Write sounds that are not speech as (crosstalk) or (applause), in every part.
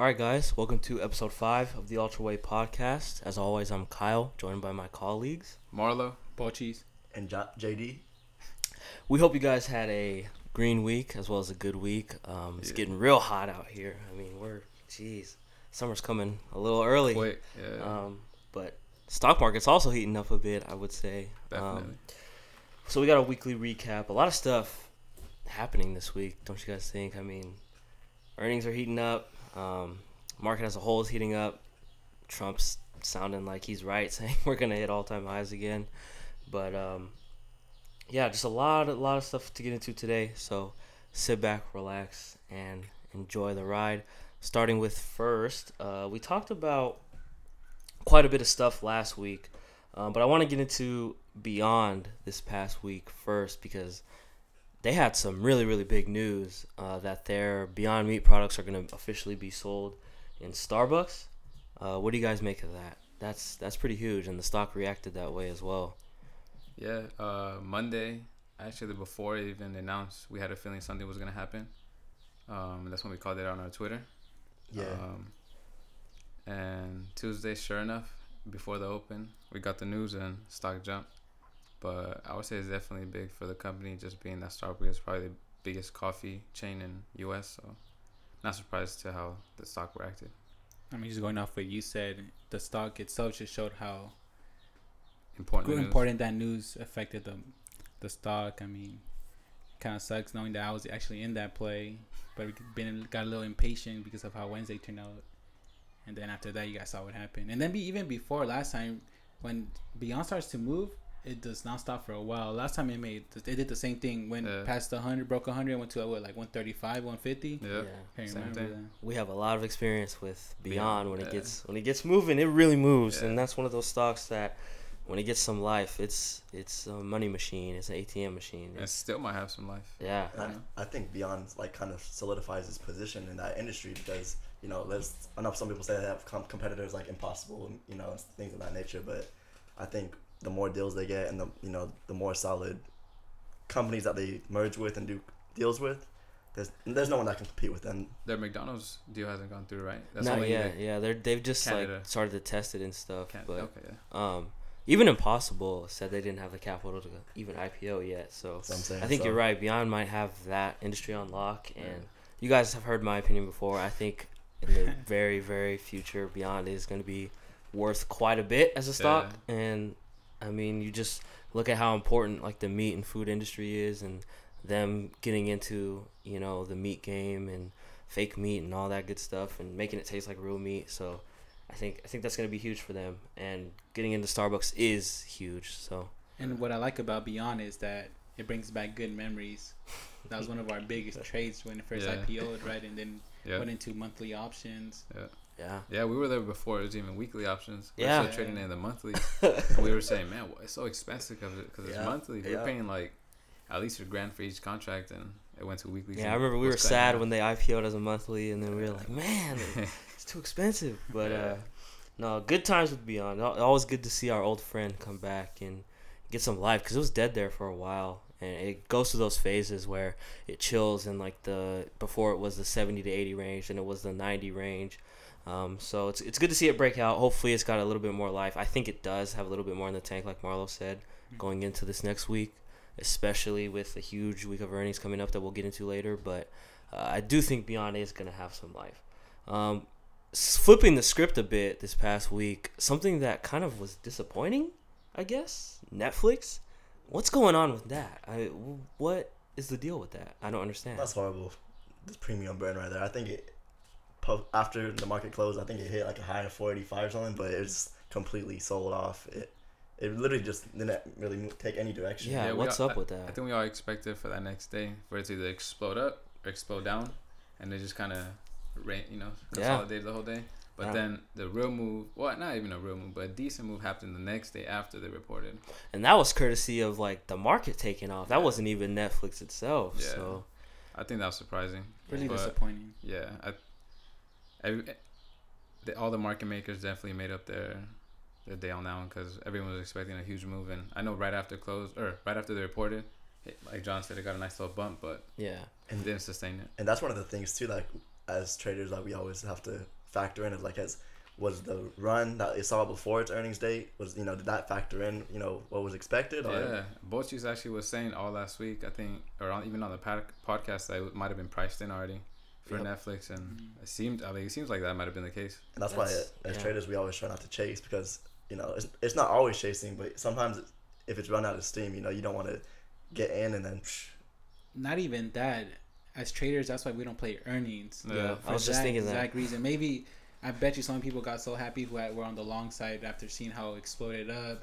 All right, guys, welcome to episode five of the Ultra Way podcast. As always, I'm Kyle, joined by my colleagues. Marlo, Bochis. and J- JD. We hope you guys had a green week as well as a good week. Um, it's Yeah. getting real hot out here. I mean, we're, jeez, summer's coming a little early. Wait, yeah, Um, but stock market's also heating up a bit, I would say. definitely. Um, so we got a weekly recap. A lot of stuff happening this week, don't you guys think? I mean, earnings are heating up. Um, market as a whole is heating up. Trump's sounding like he's right, (laughs) saying we're gonna hit all-time highs again. But um, yeah, just a lot, a lot of stuff to get into today. So sit back, relax, and enjoy the ride. Starting with first, uh, we talked about quite a bit of stuff last week, um, but I want to get into Beyond this past week first because they had some really, really big news uh, that their Beyond Meat products are going to officially be sold in Starbucks. Uh, what do you guys make of that? That's that's pretty huge, and the stock reacted that way as well. yeah, uh, Monday, actually before it even announced, we had a feeling something was gonna happen. Um, and that's when we called it out on our Twitter. Yeah. Um, and Tuesday, sure enough, before the open, we got the news and stock jumped. But I would say it's definitely big for the company, just being that Starbucks is probably the biggest coffee chain in U.S. So, not surprised to how the stock reacted. I mean, just going off what you said, the stock itself just showed how Important. important that news affected the the stock. I mean, kind of sucks knowing that I was actually in that play, but we been got a little impatient because of how Wednesday turned out. And then after that, you guys saw what happened. And then be, even before last time, when Beyond starts to move, it does not stop for a while. Last time it made, it did the same thing. Went Yeah. past the hundred, broke hundred, went to what like one thirty five, one fifty. Yeah. Can't Same thing. that. We have a lot of experience with Beyond when it gets when it gets moving, it really moves, Yeah. and that's one of those stocks that when it gets some life, it's it's a money machine, it's an ATM machine. And It's, still might have some life. yeah, I, I think Beyond like kind of solidifies its position in that industry because you know there's I know some people say they have com- competitors like Impossible and you know things of that nature, but I think the more deals they get and the you know the more solid companies that they merge with and do deals with, there's there's no one that can compete with them. Their McDonald's deal hasn't gone through, right? not only, yet. Yeah, they're they've just Canada. like started to test it and stuff, Can- but okay, yeah. um, even Impossible said they didn't have the capital to even IPO yet. So That's I'm saying. I think So, you're right. Beyond might have that industry on lock, and Yeah. you guys have heard my opinion before. I think in the (laughs) very, very future, Beyond is going to be worth quite a bit as a stock. And I mean, you just look at how important like the meat and food industry is, and them getting into you know the meat game and fake meat and all that good stuff, and making it taste like real meat. So. I think I think that's gonna be huge for them, and getting into Starbucks is huge. So And what I like about Beyond is that it brings back good memories. That was one of our biggest (laughs) trades when it first Yeah. IPO'd, right? And then Yeah. went into monthly options. yeah, Yeah, Yeah, we were there before. It was even weekly options. We Yeah. We're still trading in the monthly. (laughs) we were saying, man, it's so expensive because it's Yeah, monthly. We're yeah. paying like at least a grand for each contract, and it went to weekly. Yeah, I remember we were sad when they IPO'd as a monthly, and then we were like, man, (laughs) it's too expensive. But Yeah. uh, no, good times with Beyond. Al- Always good to see our old friend come back and get some life because it was dead there for a while, and it goes through those phases where it chills and like the before it was the seventy to eighty range, and it was the ninety range. Um, so it's it's good to see it break out. Hopefully, it's got a little bit more life. I think it does have a little bit more in the tank, like Marlo said, going into this next week, especially with a huge week of earnings coming up that we'll get into later. But uh, I do think Beyond is going to have some life. Um, flipping the script a bit this past week, something that kind of was disappointing, I guess. Netflix. What's going on with that? I what is the deal with that? I don't understand. That's horrible. This premium burn right there. I think it po- after the market closed, I think it hit like a high of 485 or something, but it's completely sold off. It it literally just didn't really take any direction. yeah, Yeah, what's all- up with that? I think we all expected for that next day for it to either explode up or explode down, and it just kind of, rain, you know, Yeah. consolidated the whole day. But Yeah. then the real move, well, not even a real move, but a decent move happened the next day after they reported. And that was courtesy of like the market taking off. That Yeah. wasn't even Netflix itself. Yeah. So I think that was surprising. Really But- disappointing. Yeah, I, every, the, all the market makers definitely made up their their day on that one because everyone was expecting a huge move, and I know right after close or right after they reported, it, like John said, it got a nice little bump, but yeah, and didn't sustain it. And that's one of the things too. Like as traders like we always have to factor in is like as was the run that you saw before its earnings date was you know did that factor in you know what was expected or Yeah, Bochis actually was saying all last week. I think, or on, even on the pod- podcast, that it might have been priced in already for Yep. Netflix, and it seemed. I mean, it seems like that might have been the case. and that's, why That's- as yeah. traders we always try not to chase because you know it's, it's not always chasing but sometimes it's, if it's run out of steam you know you don't want to get in and then psh, Not even that. As traders, that's why we don't play earnings. Yeah, Yeah, For I was just that thinking that. exact reason. Maybe I bet you some people got so happy who were on the long side after seeing how it exploded up,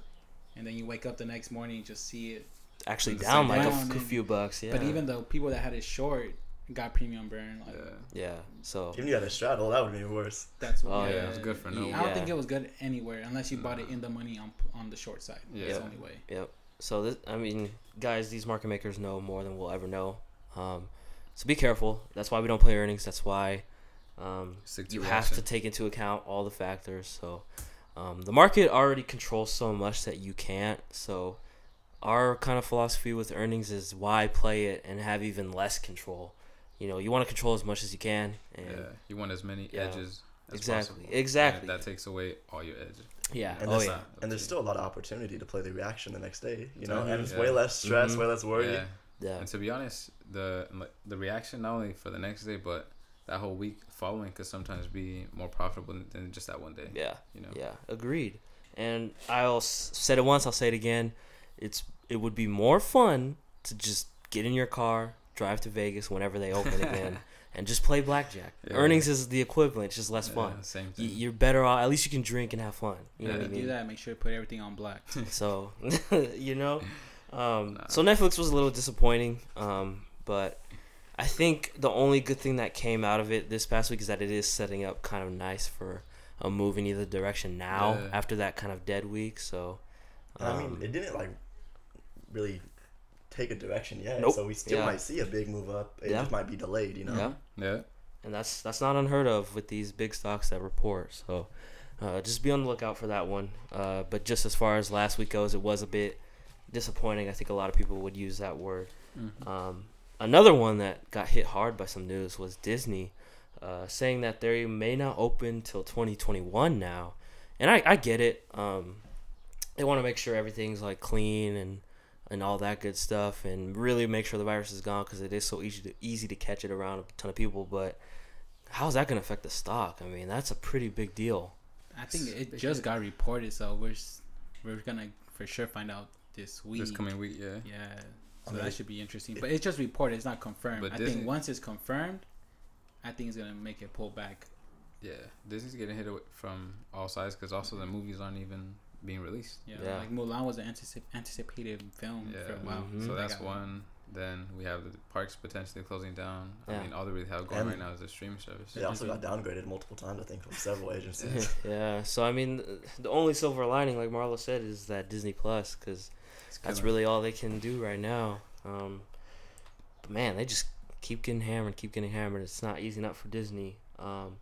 and then you wake up the next morning and just see it. Actually It's down like like a, down f- and- few bucks. Yeah. But even the people that had it short got premium burn. Like, Yeah, yeah. So even you had a straddle that would be worse That's what. Oh, yeah, yeah. it was good for no. I don't think it was good anywhere unless you bought it in the money on on the short side. Yeah. That's the only way. Yep. So this, I mean, guys, these market makers know more than we'll ever know. Um, so be careful. That's why we don't play earnings. That's why um, you have to take into account all the factors. So um, the market already controls so much that you can't. So our kind of philosophy with earnings is why play it and have even less control. You know, you want to control as much as you can, and Yeah, you want as many Yeah. edges as Exactly, possible. exactly. And that takes away all your edges. yeah, And oh yeah, not- and there's still a lot of opportunity to play the reaction the next day you know and it's Yeah. way less stress Mhm. way less worry Yeah. yeah, And to be honest, the the reaction not only for the next day, but that whole week following could sometimes be more profitable than- than just that one day. yeah. You know. Yeah, agreed. And I'll s- said it once. I'll say it again. It's it would be more fun to just get in your car, drive to Vegas whenever they open (laughs) again, and just play blackjack. Yeah. Earnings is the equivalent. It's just less Yeah, fun. Same Y- thing. You're better off. At least you can drink and have fun. You know what I If you do that, make sure you put everything on black. (laughs) So (laughs) you know. Um, Nah. So Netflix was a little disappointing, um, but I think the only good thing that came out of it this past week is that it is setting up kind of nice for a move in either direction now Yeah. after that kind of dead week. So. And I mean, um, it didn't like really take a direction yet, Nope. so we still Yeah. might see a big move up. It Yeah. just might be delayed, you know. Yeah. yeah. and that's that's not unheard of with these big stocks that report. So uh, just be on the lookout for that one. Uh, but just as far as last week goes, it was a bit disappointing. I think a lot of people would use that word. Mhm. Um, another one that got hit hard by some news was Disney, uh, saying that they may not open till 2021 now, and I, I get it. Um, they want to make sure everything's like clean and and all that good stuff, and really make sure the virus is gone because it is so easy to easy to catch it around a ton of people. But how's that gonna affect the stock? I mean, that's a pretty big deal. I think it just got reported, so we're we're gonna for sure find out this week. This coming week, yeah. Yeah, I so mean, that should be interesting. But it's just reported; it's not confirmed. But I Disney- think once it's confirmed, I think it's gonna make it pull back. Yeah. Disney's getting hit from all sides because also the movies aren't even being released. Yeah, Yeah. like Mulan was an anticip- anticipated film Yeah. for a while. Mhm. So that's one. Then we have the parks potentially closing down. Yeah. I mean, all they really have going And right now is the streaming service. They also got downgraded multiple times, I think, from several (laughs) agencies. (laughs) yeah. So I mean, the only silver lining, like Marlo said, is that Disney Plus, because that's really all they can do right now. Um, but man, they just keep getting hammered, keep getting hammered. It's not easy, not for Disney. Um,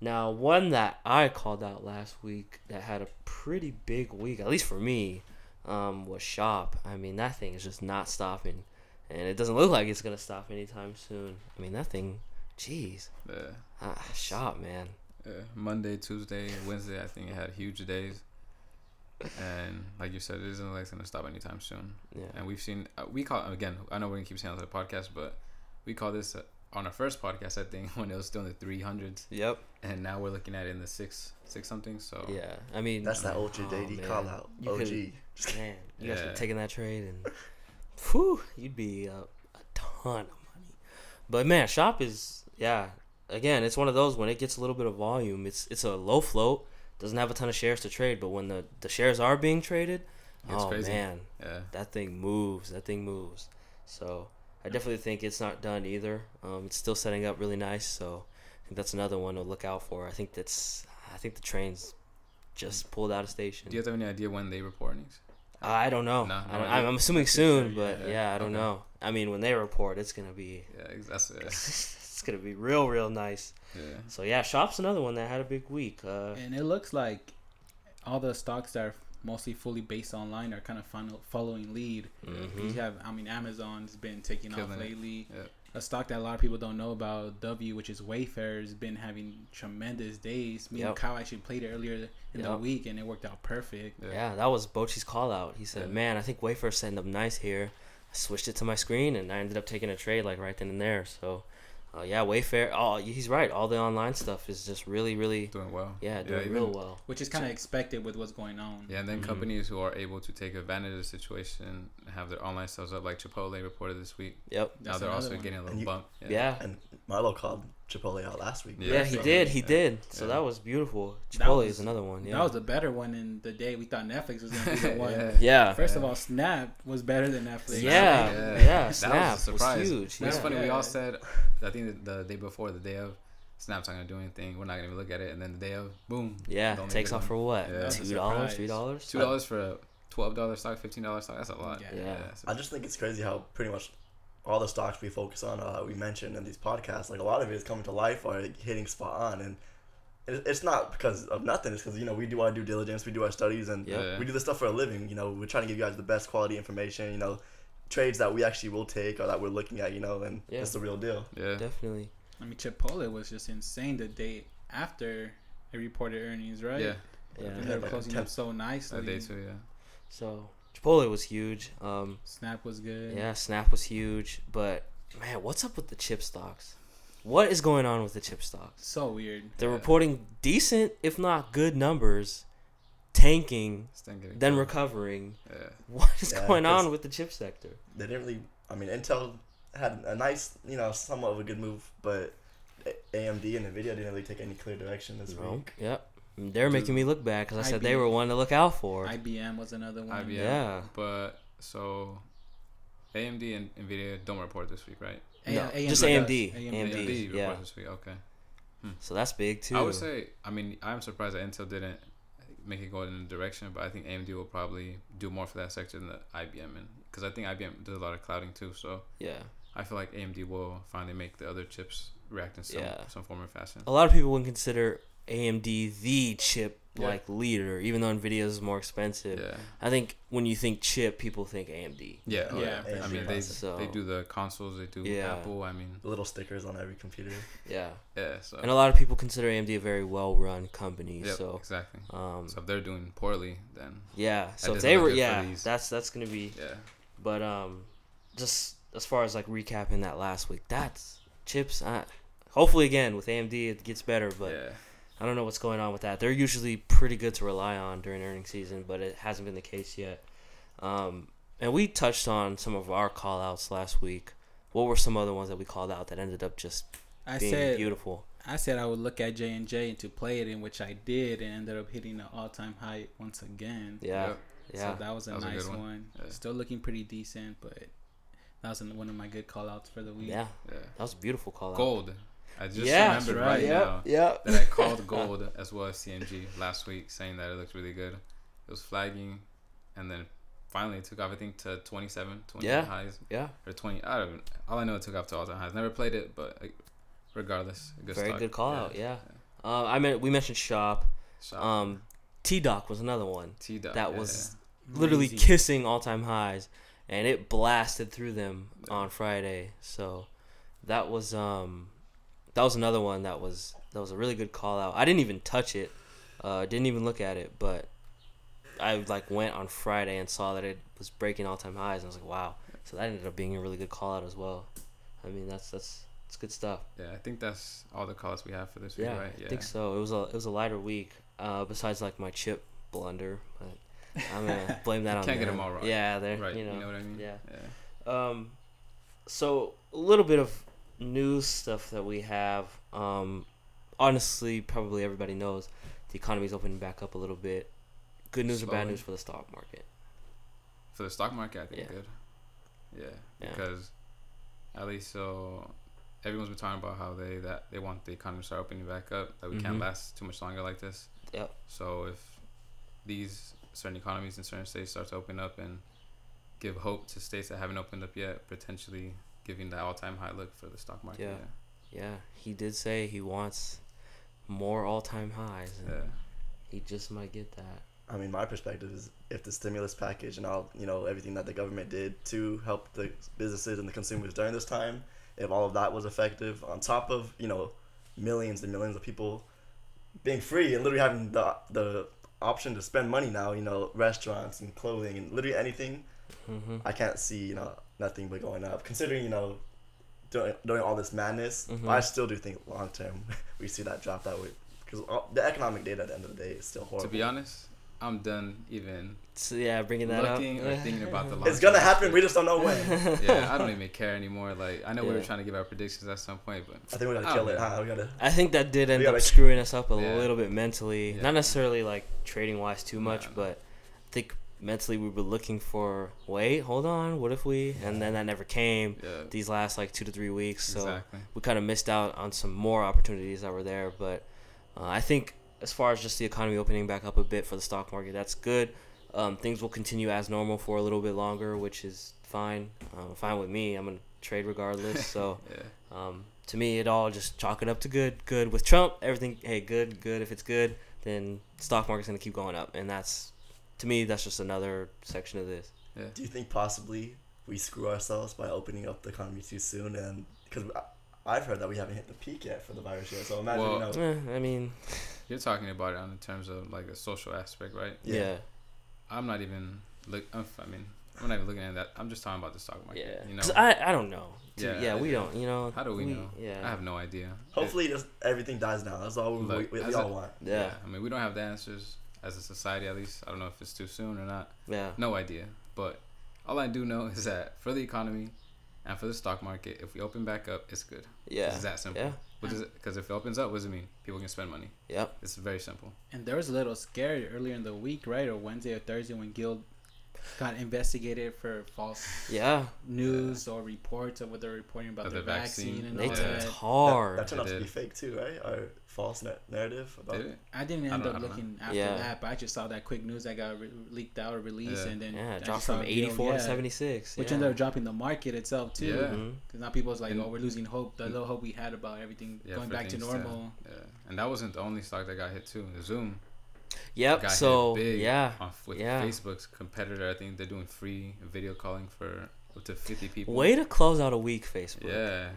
now, one that I called out last week that had a pretty big week, at least for me, um, was Shop. I mean, that thing is just not stopping, and it doesn't look like it's gonna stop anytime soon. I mean, that thing, jeez, Yeah. ah, Shop, man. Yeah, Monday, Tuesday, Wednesday. I think it had huge days, and like you said, it isn't like it's gonna stop anytime soon. Yeah. And we've seen uh, we call again. I know we're gonna keep saying on the podcast, but we call this on our first podcast. I think (laughs) when it was still in the three hundreds, Yep. and now we're looking at it in the six six something. So Yeah. I mean, That's that mm. Ultra Oh, JD man. call out. You OG. could- man, you guys Yeah. should taking that trade and, whew, you'd be a, a ton of money. But man, shop is yeah. Again, it's one of those when it gets a little bit of volume. It's it's a low float, doesn't have a ton of shares to trade, but when the the shares are being traded, It's oh crazy. man, yeah, that thing moves. That thing moves. So I definitely think it's not done either. Um, it's still setting up really nice. So I think that's another one to look out for. I think that's I think the train's just pulled out of station. do you guys have any idea when they report earnings? I don't know. No, I no don't, idea. I'm, I'm assuming soon, but yeah. yeah, I don't Okay. know. I mean, when they report, it's gonna be Yeah, ex- that's uh, (laughs) it's gonna be real, real nice. yeah. So yeah, shop's another one that had a big week. Uh, And it looks like all the stocks that are mostly fully based online are kind of follow, following lead. mhm. You have, I mean, Amazon's been taking off Killing it. lately. Yeah. a stock that a lot of people don't know about, W, which is Wayfair, has been having tremendous days. Me Yep. and Kyle actually played it earlier in the week, and it worked out perfect. Yeah. Yeah, that was Bochy's call out. He said, Yeah. "Man, I think Wayfair's setting up nice here." I switched it to my screen, and I ended up taking a trade like right then and there. So, uh, yeah, Wayfair. Oh, he's right. All the online stuff is just really, really, Doing well. yeah, doing even- real well. Which is kind of expected with what's going on. Yeah, and then Mhm. companies who are able to take advantage of the situation have their online sales up, like Chipotle reported this week. Yep. now That's they're also one. getting a little you- bump. Yeah. And Marlo called Chipotle out last week. Yeah, Yeah, he so- did. He yeah. did. So Yeah. that was beautiful. That Chipotle was- is another one. Yeah. That was a better one in the day we thought Netflix was going to be the (laughs) one. Yeah. yeah. First of all, Snap was better than Netflix. Yeah. Yeah. Yeah. That was a Snap was, surprise. huge. It's yeah. funny. We all said, I think the, the day before, the day of, Snap's not gonna do anything. We're not gonna even look at it. And then the day of, boom. Yeah, the only takes good off for what? Yeah. Two dollars, three dollars. two dollars for a twelve dollar stock, fifteen dollar stock. That's a lot. Yeah. Yeah. so- I just think it's crazy how pretty much all the stocks we focus on, uh, we mentioned in these podcasts, like a lot of it is coming to life or hitting spot on, and it's not because of nothing. It's because you know we do our due diligence, we do our studies, and Yeah. we do this stuff for a living. You know, we're trying to give you guys the best quality information. You know, trades that we actually will take or that we're looking at. You know, and Yeah. it's the real deal. yeah. Definitely. I mean, Chipotle was just insane the day after it reported earnings, right? Yeah. Yeah. And they're closing Ten- up so nicely. That day too. Yeah. So Chipotle was huge. Um, Snap was good. yeah, Snap was huge, but man, what's up with the chip stocks? What is going on with the chip stocks? So weird. They're Yeah. reporting decent, if not good numbers, tanking, then killed. recovering. Yeah. What is Yeah, going on with the chip sector? They didn't really. I mean, Intel had a nice, you know, somewhat of a good move, but A- AMD and Nvidia didn't really take any clear direction this No. week. Yep. They're making me look bad because I said they were one to look out for. IBM was another one. IBM. Yeah. But so, AMD and Nvidia don't report this week, right? A- No, AMD just does. AMD. AMD. AMD. report yeah. this week. Okay. Hmm. So that's big too. I would say, I mean, I'm surprised that Intel didn't make it go in a direction, but I think AMD will probably do more for that sector than the IBM, and because I think IBM does a lot of clouding too. So yeah. I feel like AMD will finally make the other chips react in some Yeah. some form or fashion. A lot of people wouldn't consider AMD the chip Yeah. like leader, even though Nvidia is more expensive. Yeah. I think when you think chip, people think AMD. Yeah. oh, Yeah, yeah. for I mean, they So- they do the consoles, they do Yeah. Apple. I mean, The little stickers on every computer. (laughs) Yeah. yeah. So And a lot of people consider AMD a very well-run company. Yep, So, exactly. um, So if they're doing poorly, then yeah. So if they were, yeah, that's that's gonna be. yeah, But um, just as far as like recapping that last week, that's chips. I, hopefully, again with AMD, it gets better. But yeah. I don't know what's going on with that. They're usually pretty good to rely on during earnings season, but it hasn't been the case yet. Um, and we touched on some of our call outs last week. What were some other ones that we called out that ended up just I being said beautiful? I said I would look at J and J to play it in, which I did, and ended up hitting the all-time high once again. Yeah, Yep. yeah, So that was a That was nice good one. one. Yeah. Still looking pretty decent, but that was one of my good call outs for the week. yeah. yeah. That was a beautiful call out. Gold. I just Yeah, remembered right. right Yep, now yep. that I called (laughs) gold as well as CNG last week, saying that it looked really good. It was flagging, and then finally it took off. I think to 27, 20 Yeah. highs Yeah, or 20. I don't. All I know it took off to all time highs. Never played it, but like, regardless, a good very stock. good call out. Yeah. Uh, I meant we mentioned shop. Shop. Um, T Doc was another one. T-Doc, that yeah, was literally Crazy. kissing all time highs, and it blasted through them Yeah. on Friday. So that was um that was another one that was that was a really good call out. I didn't even touch it, uh, didn't even look at it, but I like went on Friday and saw that it was breaking all time highs, and I was like, wow. So that ended up being a really good call out as well. I mean, that's that's it's good stuff. Yeah, I think that's all the calls we have for this week, right? Yeah. I think so. It was a it was a lighter week. Uh, besides like my chip blunder, but I'm gonna (laughs) blame that on Can't get them. them all right. Yeah, they're Right. you know, what I mean? yeah. Yeah. Um, so a little bit of news stuff that we have. Um, honestly, probably everybody knows the economy's opening back up a little bit. Good news or bad news for the stock market? For the stock market, I think Yeah. good. Yeah, Yeah. because at least so everyone's been talking about how they that they want the economy to start opening back up. That we Mhm. can't last too much longer like this. Yep. So if these certain economies in certain states start to open up and give hope to states that haven't opened up yet, potentially giving that all-time high look for the stock market. Yeah. Yeah, he did say he wants more all-time highs, and Yeah. he just might get that. I mean, my perspective is if the stimulus package and all, you know, everything that the government did to help the businesses and the consumers during this time, if all of that was effective, on top of you know millions and millions of people being free and literally having the the option to spend money now, you know, restaurants and clothing and literally anything, hmm I can't see you know nothing but going up. Considering you know doing during all this madness, Mhm. I still do think long term (laughs) we see that drop that way because the economic data at the end of the day is still horrible. To be honest, I'm done even So yeah, bringing that looking up. or (laughs) thinking about the. it's gonna long-term happen. We just don't know when. (laughs) yeah, I don't even care anymore. Like I know we were trying to give our predictions at some point, but I think we gotta I kill don't it. know. Huh? We gotta. I think that did end up gotta- screwing us up a Yeah. little bit mentally. Yeah. Not necessarily like trading wise too much, No, no. but I think mentally we were looking for wait, hold on, what if we? And then that never came. yeah, These last like two to three weeks, so exactly. we kind of missed out on some more opportunities that were there. But uh, I think as far as just the economy opening back up a bit for the stock market, that's good. Um, things will continue as normal for a little bit longer, which is fine. Um, fine with me. I'm gonna trade regardless. (laughs) So. Yeah, Um, to me, it all just chalk it up to good. Good with Trump, everything. Hey, good, good. If it's good, then stock market's gonna keep going up, and that's to me that's just another section of this. yeah. Do you think possibly we screw ourselves by opening up the economy too soon? And because I've heard that we haven't hit the peak yet for the virus yet. So imagine, Well- you know, Eh, I mean, (laughs) You're talking about it on in terms of like a social aspect, right? yeah, Yeah. I'm not even look. I'm- mean, I'm not even looking at that. I'm just talking about the stock market. yeah. You know, I I don't know. Yeah, Yeah, yeah, we yeah. don't. You know. how do we, know? Yeah. I have no idea. hopefully just everything dies down. That's all we, Look, we, we all a- want. yeah, I mean, we don't have the answers as a society, at least. I don't know if it's too soon or not. yeah, No idea. But all I do know is that for the economy and for the stock market, if we open back up, it's good. yeah, It's that simple. yeah, Because if it opens up, what does it mean? People can spend money. yep. It's very simple. And there was a little scared earlier in the week, right, or Wednesday or Thursday when Guild got investigated for false Yeah, news or reports of what they're reporting about Of the the vaccine, vaccine. and they all that. it That, hard. that turned out to be fake too, eh? right? Or false na- narrative about. Did it? I didn't end don't- up I know. looking after Yeah. that, but I just saw that quick news that got re- leaked out or released, Yeah. and then yeah, dropped from a video, 84 to yeah, 76. which yeah. ended up dropping the market itself too. Yeah. Mm-hmm. Because now people's like, And- oh, we're losing hope. The little hope we had about everything Yeah, going back to things normal. Yeah. And that wasn't the only stock that got hit too. Zoom Yep. got So hit big yeah, on, with yeah. Facebook's competitor. I think they're doing free video calling for up to 50 people. way to close out a week, Facebook. Yeah.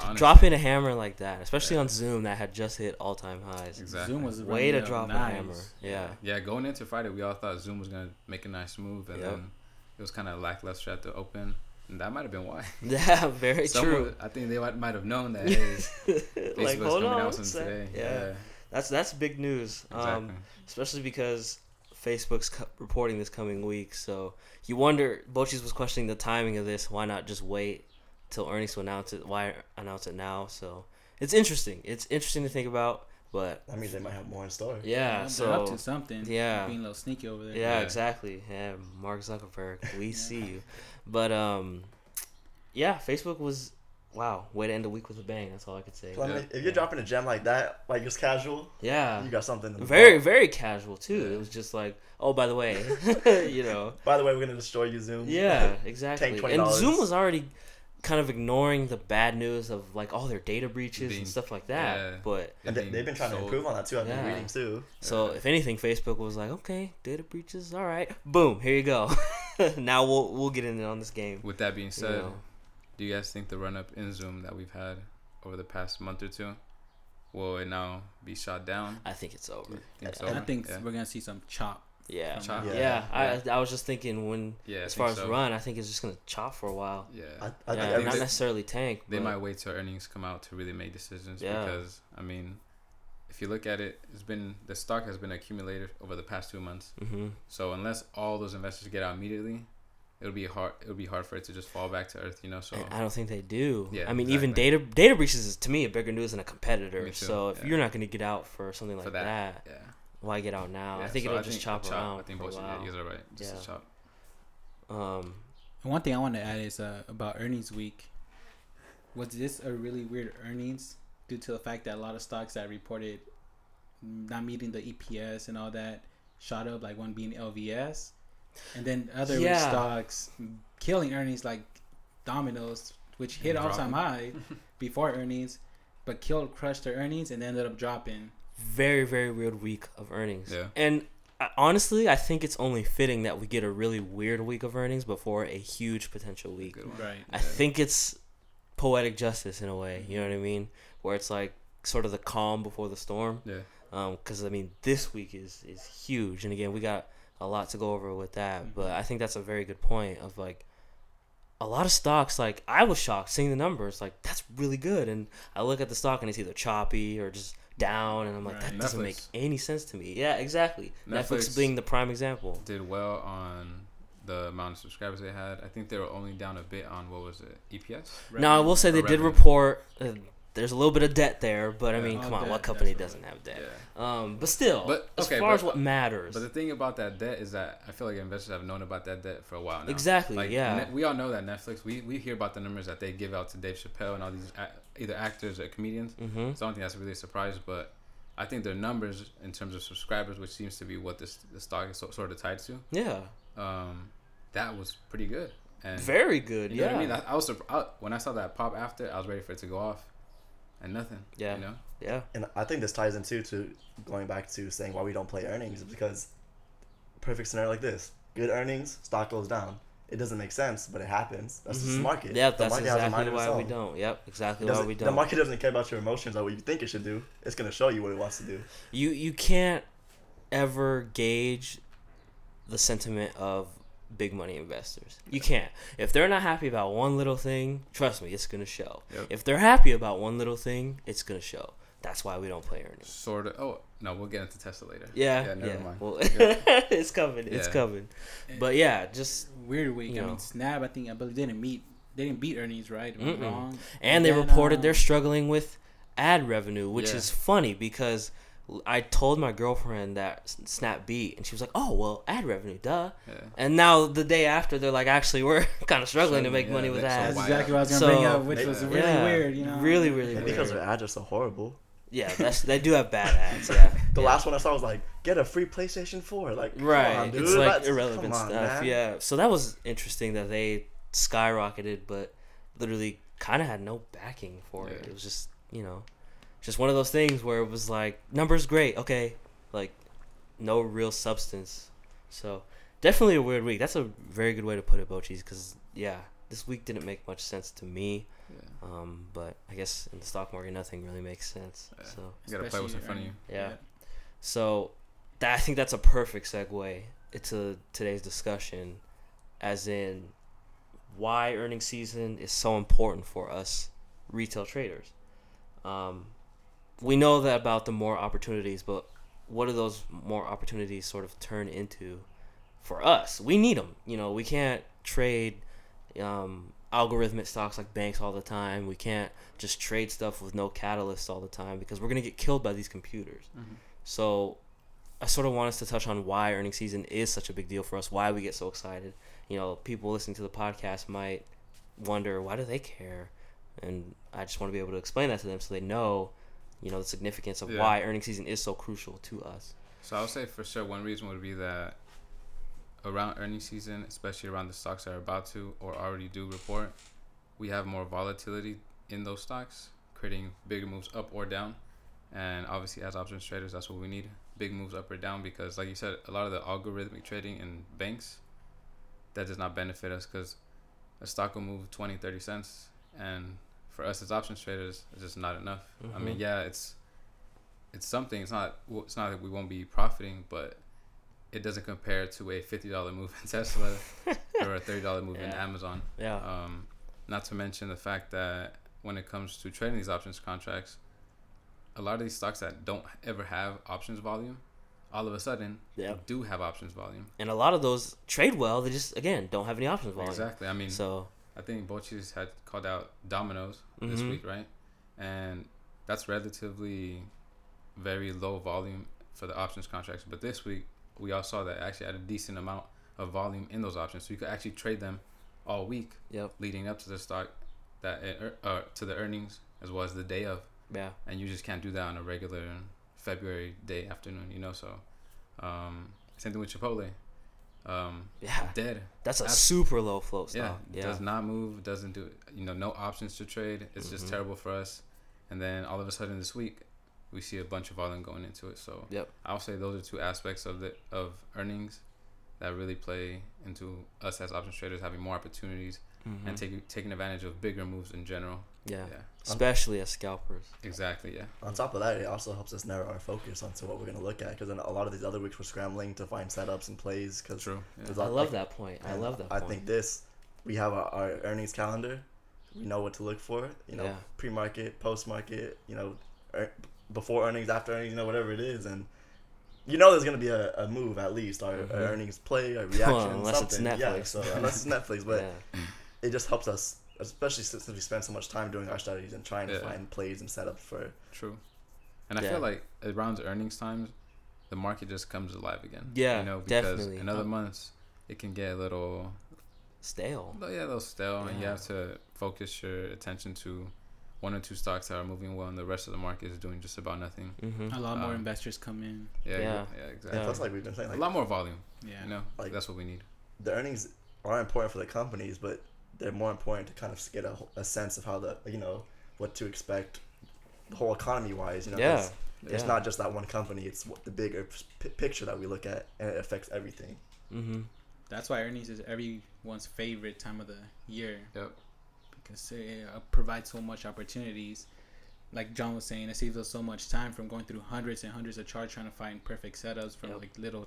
honestly. Dropping a hammer like that, especially Yeah. on Zoom that had just hit all time highs. Exactly. Zoom was Way to drop nice. a hammer. Yeah. Yeah, going into Friday, we all thought Zoom was gonna make a nice move, and Yep. then it was kind of lackluster at the open, and that might have been why. (laughs) Yeah, very Someone- true. I think they might, might have known that. (laughs) Hey, like, hold coming on, out what's with that? something. Yeah. that's that's big news. exactly. Um, especially because Facebook's co- reporting this coming week. So you wonder, Bochis was questioning the timing of this. Why not just wait till earnings to announce it? Why announce it now? So it's interesting. It's interesting to think about. But That means they might have more in store. yeah, they're so up to something. yeah. being a little sneaky over there. yeah, Yeah. exactly. Yeah, Mark Zuckerberg, we (laughs) Yeah. see you. But um, yeah, Facebook was wow. Way to end the week with a bang. That's all I could say. So, I mean, Yeah. if you're dropping a gem like that, like just casual, Yeah, you got something. to very vault. very casual too. Yeah. It was just like, oh, by the way, (laughs) (laughs) you know. By the way, we're gonna destroy you, Zoom. Yeah, (laughs) exactly. $20. And Zoom was already kind of ignoring the bad news of like all their data breaches Being- and stuff like that. yeah. But and they, they've been trying to improve on that too. I've been reading too. so Yeah. if anything, Facebook was like, okay, data breaches, all right, boom, here you go. now we'll we'll get in on this game. With that being You said, know. Do you guys think the run up in Zoom that we've had over the past month or two will it now be shot down? I think it's over. Think it's I I think yeah. we're gonna see some chop. Yeah. Chop. Yeah, Yeah. I I was just thinking when yeah, as far as so. run, I think it's just gonna chop for a while. Yeah. I, I yeah, think not they- necessarily tank. they but- might wait till earnings come out to really make decisions Yeah. because I mean, if you look at it, it's been the stock has been accumulated over the past two months. Mhm. So unless all those investors get out immediately, it'll be hard. It'll be hard for it to just fall back to earth. You know. So And I don't think they do. Yeah, I mean, even data data breaches is to me a bigger news than a competitor. Me too, So if yeah. you're not going to get out for something like For that, that, yeah. why get out now? I think so it'll just chop, a around I think both of while. you guys are right. Just Yeah. a chop. Um, And one thing I want to add is uh, about earnings week. Was this a really weird earnings due to the fact that a lot of stocks that reported not meeting the EPS and all that shot up, like one being LVS, and then other Yeah. stocks killing earnings like Domino's, which hit all time high (laughs) before earnings, but killed crushed their earnings and ended up dropping. very very weird week of earnings. Yeah. And I, honestly, I think it's only fitting that we get a really weird week of earnings before a huge potential week. Right. I think it's poetic justice in a way. You know what I mean? Where it's like sort of the calm before the storm. Yeah. Um, because I mean this week is is huge, and again we got a lot to go over with that. But I think that's a very good point of like a lot of stocks. Like I was shocked seeing the numbers. Like that's really good, and I look at the stock and it's either choppy or just down, and I'm like that Right. doesn't make any sense to me. Yeah, exactly. Netflix, Netflix- being the prime example. Did well on the amount of subscribers they had. I think they were only down a bit on what was it EPS. Now I will say they did report. Uh, there's a little bit of debt there, but I mean, come on, debt, what company doesn't have Yeah. debt? Um, but still, But- as okay, far but- as what matters, But the thing about that debt is that I feel like investors have known about that debt for a while now. Exactly, Like, yeah. Ne- we all know that Netflix. We, we hear about the numbers that they give out to Dave Chappelle and all these a- either actors or comedians. hmm So I don't think that's really a surprise. But I think their numbers in terms of subscribers, which seems to be what this the stock is so, sort of tied to, yeah, um, that was pretty good. And very good. you know yeah, what I mean? I, I was surprised when I saw that pop after. I was ready for it to go off, and nothing. Yeah. You know. yeah. And I think this ties into to going back to saying why we don't play earnings because perfect scenario like this, good earnings, stock goes down. It doesn't make sense, but it happens. That's just Mhm. the market. Yeah, the that's market exactly mind why we don't. Yep, exactly why doesn't- we don't. The market doesn't care about your emotions or what you think it should do. It's gonna show you what it wants to do. You you can't ever gauge the sentiment of big money investors. You can't. If they're not happy about one little thing, trust me, it's gonna show. Yep. If they're happy about one little thing, it's gonna show. That's why we don't play earnings. Sort of. Oh no, we'll get into Tesla later. Yeah, Yeah. yeah. Never mind. Well, Yeah. (laughs) it's coming. It's coming. But yeah, just Weird week. You I mean, Snap. I think I believe they didn't meet. They didn't beat earnings, right? Wrong. and they then, reported uh, they're struggling with ad revenue, which Yeah. is funny because I told my girlfriend that Snap beat, and she was like, "Oh, well, ad revenue, duh." Yeah. And now the day after, they're like, "Actually, we're (laughs) kind of struggling to make yeah, money with that's ads." That's why exactly what I was gonna So, bring up, which they- was yeah. really Yeah, weird. You know, really, really And weird. because their ads are so horrible. Yeah, that's they do have bad (laughs) ads. Yeah, The yeah. last one I saw was like, get a free PlayStation 4. Like, come right, on, dude. it's like That's- irrelevant come on, stuff. man. Yeah, so that was interesting that they skyrocketed, but literally kind of had no backing for it. It was just you know, just one of those things where it was like numbers great, okay, like no real substance. So definitely a weird week. That's a very good way to put it, Bochis, because yeah, this week didn't make much sense to me. Yeah. Um, but I guess in the stock market, nothing really makes sense. Yeah. So You gotta play what's in front of you. Yeah. So that I think that's a perfect segue into today's discussion, as in why earning season is so important for us retail traders. Um, we know that about the more opportunities, but what do those more opportunities sort of turn into for us? We need them. You know, we can't trade um, algorithmic stocks like banks all the time. We can't just trade stuff with no catalyst all the time because we're gonna get killed by these computers. Mhm. So I sort of want us to touch on why earning season is such a big deal for us, why we get so excited. You know, people listening to the podcast might wonder why do they care? And I just want to be able to explain that to them so they know, you know, the significance of Yeah. why earning season is so crucial to us. So I would say for sure one reason would be that around earnings season, especially around the stocks that are about to or already do report, we have more volatility in those stocks, creating bigger moves up or down. And obviously, as options traders, that's what we need big moves up or down because, like you said, a lot of the algorithmic trading in banks that does not benefit us because a stock will move 20, 30 cents. And for us as options traders, it's just not enough. I mean, Mhm. yeah, it's it's something. It's not. It's not that we won't be profiting, but it doesn't compare to a fifty dollar move in (laughs) Tesla or a thirty dollar move in Amazon. Yeah. Um, not to mention the fact that when it comes to trading these options contracts, a lot of these stocks that don't ever have options volume, all of a sudden Yep. do have options volume. And a lot of those trade well, they just again don't have any options volume. Exactly. I mean, So I think Bochis had called out Domino's this Mhm. week, right? And that's relatively very low volume for the options contracts. But this week, we all saw that actually had a decent amount of volume in those options, so you could actually trade them all week yep. leading up to the stock, that it, uh, to the earnings as well as the day of, Yeah. and you just can't do that on a regular February day afternoon, you know. So, um, same thing with Chipotle. Um, Yeah. dead. That's a super low float Yeah. Yeah. does not move, doesn't do you know no options to trade. It's just Mhm. terrible for us. And then all of a sudden this week, we see a bunch of volume going into it. So Yep. I'll say those are two aspects of the of earnings that really play into us as options traders having more opportunities Mhm. and taking taking advantage of bigger moves in general. yeah. Yeah, especially as scalpers. exactly. Yeah, On top of that, it also helps us narrow our focus onto what we're gonna look at. Because then a lot of these other weeks we're scrambling to find setups and plays. Because true. Yeah. I love like- that point. I love that. Point. I point. think this, we have our, our earnings calendar. We know what to look for. You know, Yeah. pre-market, post-market. You know, er, before earnings, after earnings. You know, whatever it is, and you know there's gonna be a, a move at least, or Mhm. a earnings play, our reaction, unless it's something. Yeah. Netflix. So unless it's Netflix, but (laughs) yeah. It just helps us, especially since we spend so much time doing our studies and trying to find plays and setups for. True. And I Yeah. feel like around earnings times, the market just comes alive again. Yeah, You know, because definitely. in other Uh, months, it can get a little, Stale. well, yeah, a little stale, and you have to focus your attention to one or two stocks that are moving well, and the rest of the market is doing just about nothing. Mm-hmm. A lot more Um, investors come in. Yeah, Yeah. yeah, yeah exactly. Yeah. Plus, like we've been saying, A lot more volume. Yeah. You know, Like- that's what we need. the earnings are important for the companies, but they're more important to kind of get a, a sense of how the you know what to expect, the whole economy wise. You know, 'cause Yeah. it's Yeah. not just that one company; it's what the bigger p- picture that we look at, and it affects everything. Mm-hmm. That's why earnings is everyone's favorite time of the year. Yep. Because it uh, provides so much opportunities. Like John was saying, it saves us so much time from going through hundreds and hundreds of charts trying to find perfect setups from Yep. like little,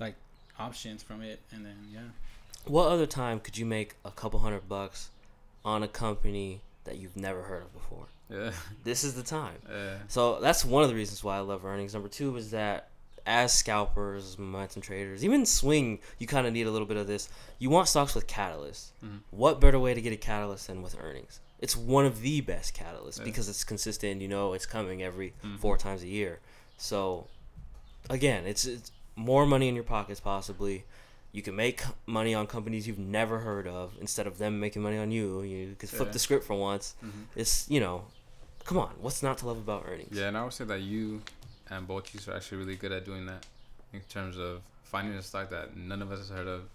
like options from it, and then yeah. What other time could you make a couple hundred bucks on a company that you've never heard of before? Yeah. (laughs) This is the time. Yeah. So that's one of the reasons why I love earnings. Number two is that as scalpers, momentum traders, even swing, you kind of need a little bit of this. You want stocks with catalysts. Mhm. What better way to get a catalyst than with earnings? It's one of the best catalysts Yeah. because it's consistent. You know, it's coming every Mhm. four times a year. So, again, it's, it's more money in your pockets possibly. You can make money on companies you've never heard of instead of them making money on you. You could flip Yeah. the script for once. Mhm. It's you know, come on, what's not to love about earnings? Yeah, and I would say that you and Bochis are actually really good at doing that in terms of finding a stock that none of us has heard of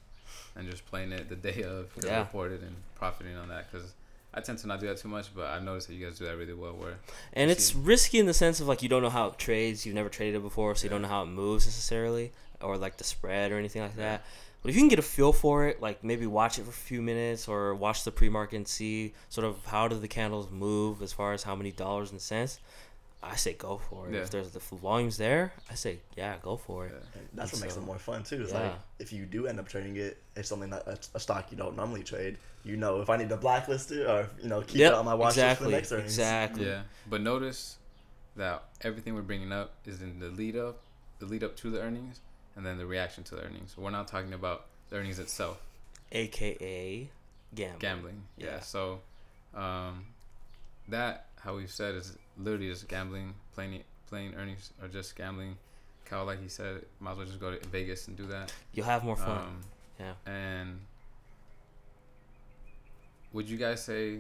and just playing it the day of, Yeah. reported and profiting on that. Because I tend to not do that too much, but I've noticed that you guys do that really well. Where And it's see. risky in the sense of like you don't know how it trades, you've never traded it before, so you don't know how it moves necessarily, or like the spread or anything like Yeah. that. But if you can get a feel for it, like maybe watch it for a few minutes or watch the pre-market and see sort of how do the candles move as far as how many dollars and cents, I say go for it. Yeah. If there's the volumes there, I say yeah, go for it. Yeah. And that's what And makes it more fun too. It's like if you do end up trading it, it's something that a, a stock you don't normally trade. You know, if I need to blacklist it or you know keep Yep, it on my watch list for exactly, the next earnings. exactly. Yeah, but notice that everything we're bringing up is in the lead up, the lead up to the earnings, and then the reaction to the earnings. We're not talking about the earnings itself. AKA gambling. gambling. Yeah. Yeah. So, um, that how we've said is literally just gambling, playing playing earnings or just gambling. Kyle, like he said, might as well just go to Vegas and do that. You'll have more fun. Um, yeah. And would you guys say,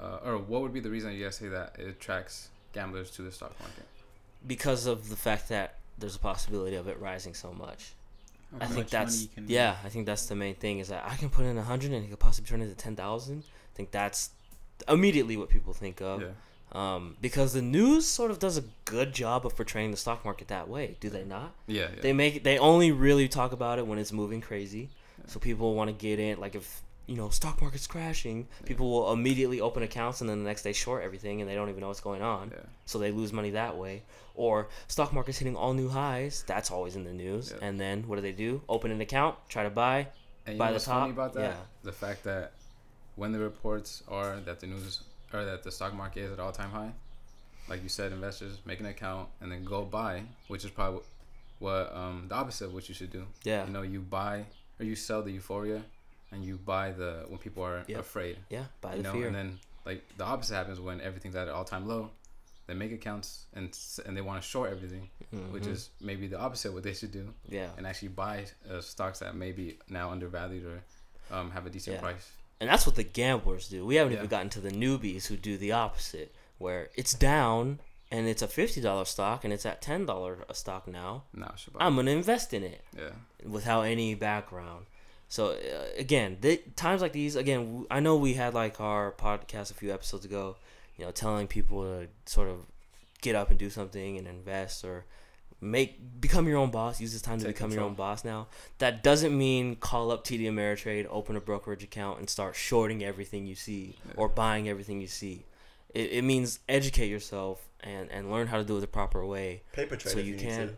uh, or what would be the reason you guys say that it attracts gamblers to the stock market? Because of the fact that there's a possibility of it rising so much. I think much that's you can yeah. I think that's the main thing is that I can put in a hundred and it could possibly turn into ten thousand. I think that's immediately what people think of. yeah. Um, because the news sort of does a good job of portraying the stock market that way. Do they not? Yeah. Yeah. They make they only really talk about it when it's moving crazy. Yeah. So people want to get in. Like if you know stock market's crashing, people will immediately open accounts and then the next day short everything and they don't even know what's going on. yeah. So they lose money that way. Or stock market's hitting all new highs. That's always in the news. Yeah. And then what do they do? Open an account, try to buy. And know the top, about that? yeah. The fact that when the reports are that the news or that the stock market is at all time high, like you said, investors make an account and then go buy, which is probably what um, the opposite of what you should do. Yeah. You know, you buy or you sell the euphoria, and you buy the when people are Yep. afraid. Yeah, buy you the know, fear. and then like the opposite happens when everything's at an all time low. They make accounts and and they want to short everything, which Mhm. is maybe the opposite of what they should do yeah. and actually buy uh, stocks that may be now undervalued or um, have a decent Yeah. price. And that's what the gamblers do. We haven't Yeah. even gotten to the newbies who do the opposite, where it's down and it's a fifty dollar stock and it's at ten dollar a stock now. Nah. I'm gonna invest in it yeah, without any background. So uh, again, th- times like these, again, I know we had like our podcast a few episodes ago, you know, telling people to sort of get up and do something and invest or make become your own boss. Use this time to Take become your own boss now. That doesn't mean call up TD Ameritrade, open a brokerage account, and start shorting everything you see or buying everything you see. It, it means educate yourself and, and learn how to do it the proper way Paper trade. so you can to.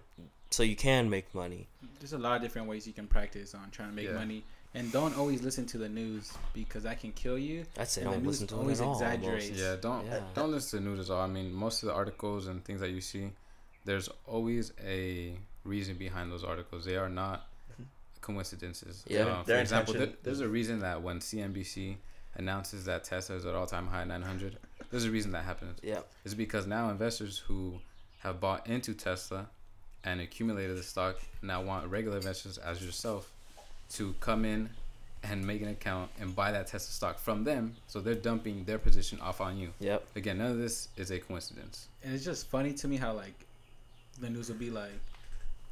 so you can make money. There's a lot of different ways you can practice on trying to make Yeah. money. And don't always listen to the news because that can kill you. I'd say And don't listen to it always at all. exaggerates. almost. Yeah, don't Yeah. don't listen to news at all. I mean, most of the articles and things that you see, there's always a reason behind those articles. They are not coincidences. Yeah. Uh, for example, there, there's a reason that when CNBC announces that Tesla is at all time high 900, there's a reason that happens. Yeah. It's because now investors who have bought into Tesla and accumulated the stock now I want regular investors as yourself to come in and make an account and buy that Tesla stock from them. So they're dumping their position off on you. Yep. Again, none of this is a coincidence. And it's just funny to me how like the news will be like,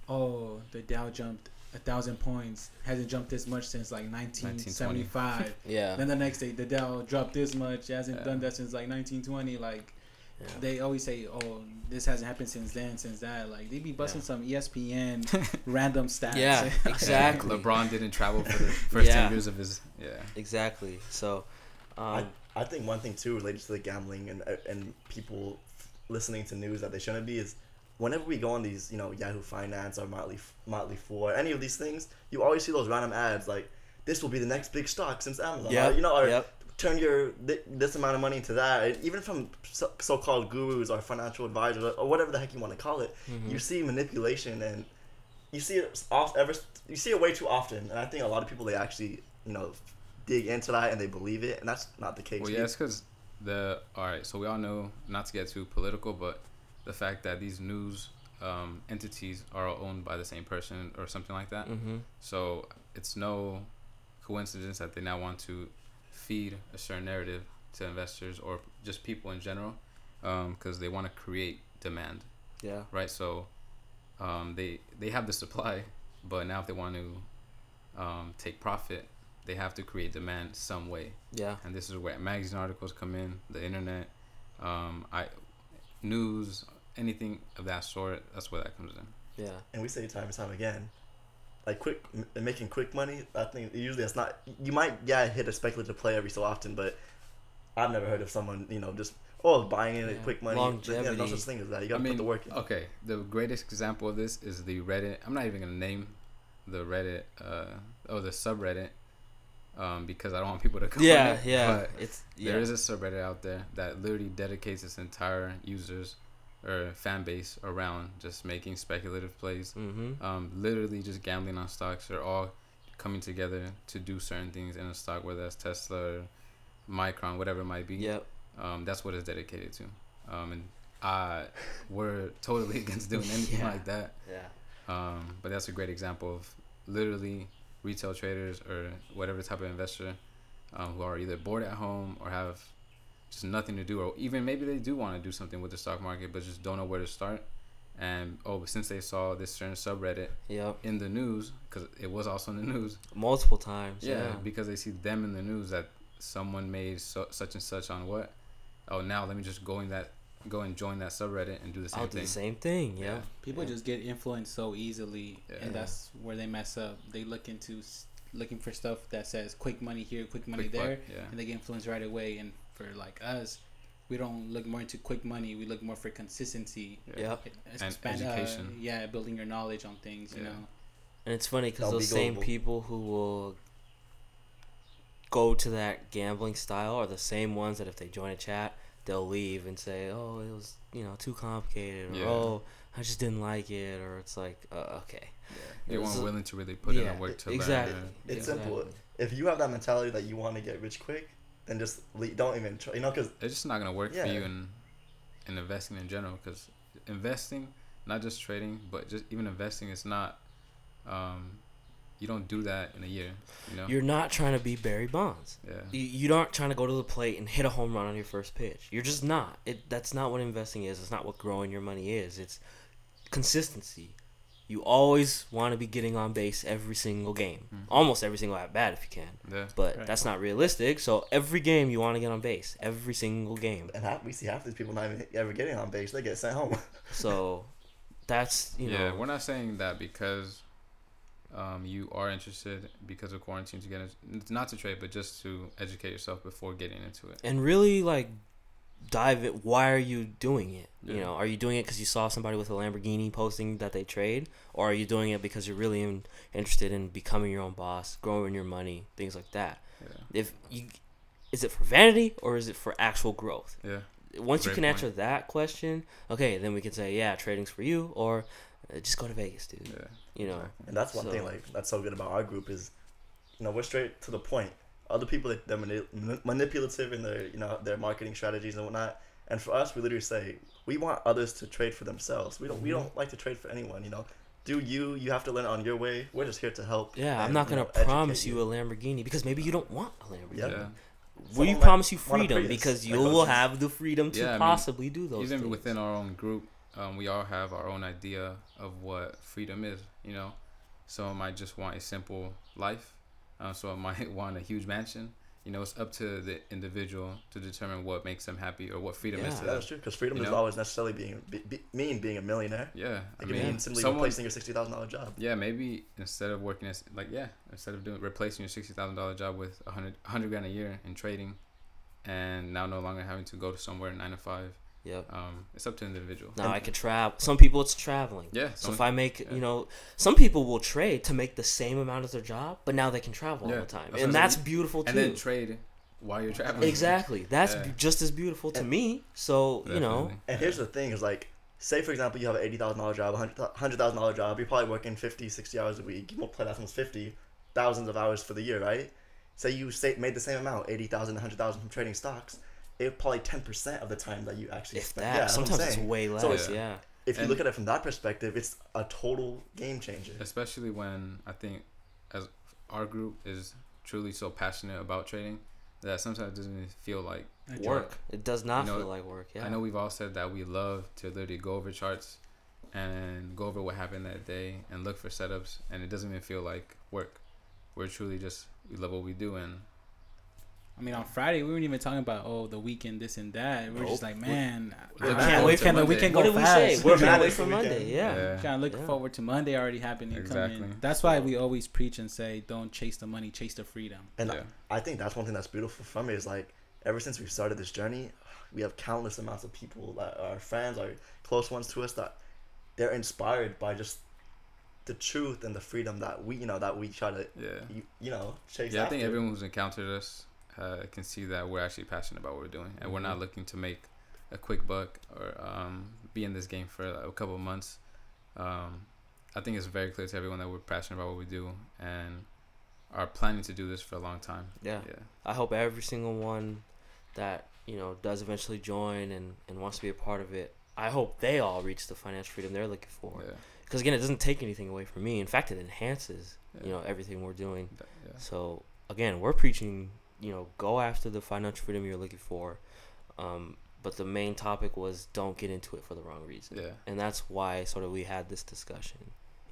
"Oh, the Dow jumped a thousand points. Hasn't jumped this much since like 1975." (laughs) Yeah. then the next day, the Dow dropped this much. Hasn't Yeah. done that since like 1920. Like Yeah. they always say, "Oh, this hasn't happened since then, since that." Like they be busting Yeah. some ESPN (laughs) random stats. Yeah, (laughs) exactly. LeBron didn't travel for the (laughs) first Yeah. 10 years of his. Yeah. Exactly. So, um, I think one thing too related to the gambling and uh, and people listening to news that they shouldn't be is whenever we go on these you know Yahoo Finance or Motley Motley Fool any of these things you always see those random ads like this will be the next big stock since Amazon Yep, or, you know or yep. Turn your thi- this amount of money into that even from so- so-called gurus or financial advisors or, or whatever the heck you want to call it Mhm. you see manipulation and you see it off ever you see it way too often and I think a lot of people they actually you know dig into that and they believe it and that's not the case Well, yeah, it's because the. All right, so we all know, not to get too political, but the fact that these news um, entities are owned by the same person or something like that. Mhm. So it's no coincidence that they now want to feed a certain narrative to investors or just people in general, because they want to create demand, Yeah. right? So um, they they have the supply, but now if they want to um, take profit, they have to create demand some way, Yeah. and this is where magazine articles come in, the internet, um, I news, anything of that sort. That's where that comes in. Yeah. and we say time and time again, like quick m- making quick money. I think usually it's not. You might yeah hit a speculative play every so often, but I've never heard of someone you know just oh buying in Yeah. at quick money. Yeah, no Longevity. such thing as that. You gotta I mean, put the work in. Okay, the greatest example of this is the Reddit. I'm not even gonna name the Reddit, uh, oh, the subreddit, um, because I don't want people to come. Yeah. it, Yeah. But It's yeah. there is a subreddit out there that literally dedicates its entire users or fan base around just making speculative plays. Mm-hmm. Um, literally just gambling on stocks. They're all coming together to do certain things in a stock, whether that's Tesla or Micron, whatever it might be Yep. um, that's what it's dedicated to. Um, and I we're totally (laughs) against doing anything Yeah. like that. Yeah. Um, but that's a great example of literally retail traders or whatever type of investor um, who are either bored at home or have just nothing to do, or even maybe they do want to do something with the stock market but just don't know where to start. And oh, but since they saw this certain subreddit Yep. in the news, because it was also in the news, Multiple times. yeah, Yeah. because they see them in the news that someone made so, such and such on what. Oh, now let me just go in that, go and join that subreddit and do the same I'll do thing. the same thing. Yeah. People Yeah. just get influenced so easily, Yeah. and that's where they mess up. They look into looking for stuff that says quick money here, quick money Quick buck, there, yeah. and they get influenced right away. And for like us, we don't look more into quick money. We look more for consistency. Yeah. Yep. It's And expand- uh, education. yeah, building your knowledge on things. You Yeah. know. And it's funny because those be same people who will go to that gambling style are the same ones that if they join a chat, they'll leave and say, "Oh, it was you know too complicated," or Yeah. "Oh, I just didn't like it," or it's like, uh, "Okay." They It's weren't willing to really put in Yeah, the work to exactly. learn. It's Exactly. simple. If you have that mentality that you want to get rich quick, then just le- don't even try. You know, because It's just not gonna work Yeah. for you in, in investing in general. Because investing, not just trading, but just even investing, it's not. Um, you don't do that in a year. You know. You're not trying to be Barry Bonds. yeah. You, you aren't trying to go to the plate and hit a home run on your first pitch. You're just not. It that's not what investing is. It's not what growing your money is. It's consistency. You always want to be getting on base every single game, Mhm. almost every single at bat if you can. Yeah. But Right. that's not realistic. So every game you want to get on base, every single game. and half, we see half these people not even ever getting on base. They get sent home. (laughs) So that's you yeah, we're not saying that because um, you are interested because of quarantine to get it, not to trade, but just to educate yourself before getting into it. and really like dive it why are you doing it? You know are you doing it because you saw somebody with a lamborghini posting that they trade? Or are you doing it because you're really in, interested in becoming your own boss growing your money things like that? Yeah, if you is it for vanity or is it for actual growth? Yeah, once you can point. answer that question okay then we can say yeah trading's for you or uh, just go to vegas dude. Yeah. you know. And that's one thing like that's so good about our group is, you know, we're straight to the point. Other people that they're mani- mani- manipulative in their you know their marketing strategies and whatnot. And for us, we literally say we want others to trade for themselves. We don't we Mhm. don't like to trade for anyone. You know, do you? You have to learn it on your way. We're just here to help. yeah i'm not gonna know, promise you a lamborghini because maybe you don't want a lamborghini Yeah. Yeah. we Someone might promise you freedom because you will have the freedom to Yeah, I mean, possibly do those Even things. within our own group, um, we all have our own idea of what freedom is. You know, some might just want a simple life. Um, I might (laughs) want a huge mansion. You know, it's up to the individual to determine what makes them happy or what freedom is Yeah. to Yeah, them. that's true. Because freedom You doesn't know? always necessarily being be, be, mean being a millionaire. Yeah, I It can mean, mean simply someone, replacing your sixty thousand dollar job. yeah, maybe instead of working as like yeah, instead of doing replacing your sixty thousand dollar job with a hundred hundred grand a year in trading, and now no longer having to go to somewhere nine to five, Yep. um, it's up to the individual. Now And- I could travel. Some people it's traveling. Yeah, So if I make, yeah. you know, some people will trade to make the same amount as their job, but now they can travel Yeah, all the time, that's and that's saying. beautiful too. and then trade while you're traveling. exactly, (laughs) that's Yeah. b- just as beautiful to And- me. So you know, And here's the thing: is like, say for example, you have an eighty thousand dollar job, a hundred thousand dollar job. You're probably working 50, 60 hours a week. You multiply that times fifty, thousands of hours for the year, right? Say you say made the same amount, eighty thousand, a hundred thousand from trading stocks. It probably ten percent of the time that you actually if spend. that, yeah, that's what I'm sometimes it's way less. So it's- yeah. If you And- look at it from that perspective, it's a total game changer. especially when I think as our group is truly so passionate about trading that sometimes it doesn't even feel like Like, Work. It does not You know, feel like work. Yeah. I know we've all said that we love to literally go over charts and go over what happened that day and look for setups and it doesn't even feel like work. We're truly just we love what we do and I mean, on Friday we weren't even talking about oh the weekend, this and that. We are just like, man, We're I looking can't wait to for the Monday. weekend What go did we fast. say? We're We're mad wait for. Monday. Yeah. Yeah. Trying to look Yeah. forward to Monday already happening. Exactly. Coming. That's why we always preach and say, don't chase the money, chase the freedom. And yeah. I think that's one thing that's beautiful from it is like ever since we've started this journey, we have countless amounts of people that are friends, are close ones to us that they're inspired by just the truth and the freedom that we you know that we try to Yeah. you, you know chase Yeah, I think everyone who's encountered us uh, can see that we're actually passionate about what we're doing, and we're not Mhm. looking to make a quick buck or um, be in this game for a couple of months. Um, I think it's very clear to everyone that we're passionate about what we do and are planning to do this for a long time. Yeah. Yeah, I hope every single one that you know does eventually join and and wants to be a part of it. I hope they all reach the financial freedom they're looking for. yeah, Because again, it doesn't take anything away from me. In fact, it enhances you know everything we're doing. Yeah. So again, we're preaching, you know, go after the financial freedom you're looking for. Um, but the main topic was don't get into it for the wrong reason. yeah. And that's why sort of we had this discussion,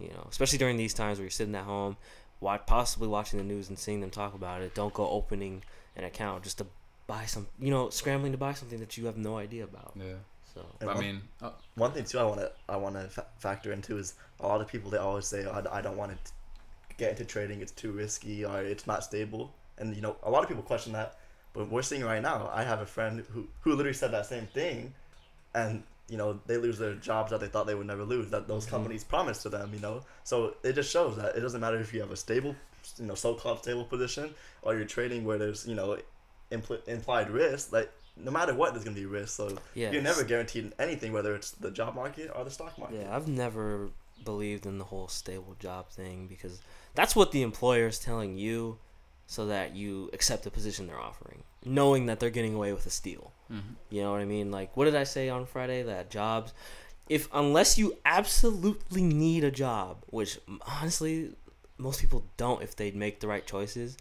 you know, especially during these times where you're sitting at home, wa possibly watching the news and seeing them talk about it. Don't go opening an account just to buy some, you know, scrambling to buy something that you have no idea about. yeah. So And I one- mean, oh, One thing too, I want to I want to fa- factor into is a lot of people they always say I, I don't want to get into trading. It's too risky or it's not stable. And you know a lot of people question that. But we're seeing right now. I have a friend who who literally said that same thing, and you know they lose their jobs that they thought they would never lose that those Mhm. companies promised to them. You know, so it just shows that it doesn't matter if you have a stable, you know, so-called stable position or you're trading where there's you know impl- implied risk. Like no matter what, there's gonna be risk. So yeah, you're never guaranteed anything, whether it's the job market or the stock market. Yeah, I've never believed in the whole stable job thing because that's what the employer is telling you so that you accept the position they're offering, knowing that they're getting away with a steal. mhm. You know what I mean? Like, what did I say on Friday? That jobs, if unless you absolutely need a job, which honestly, most people don't if they make the right choices,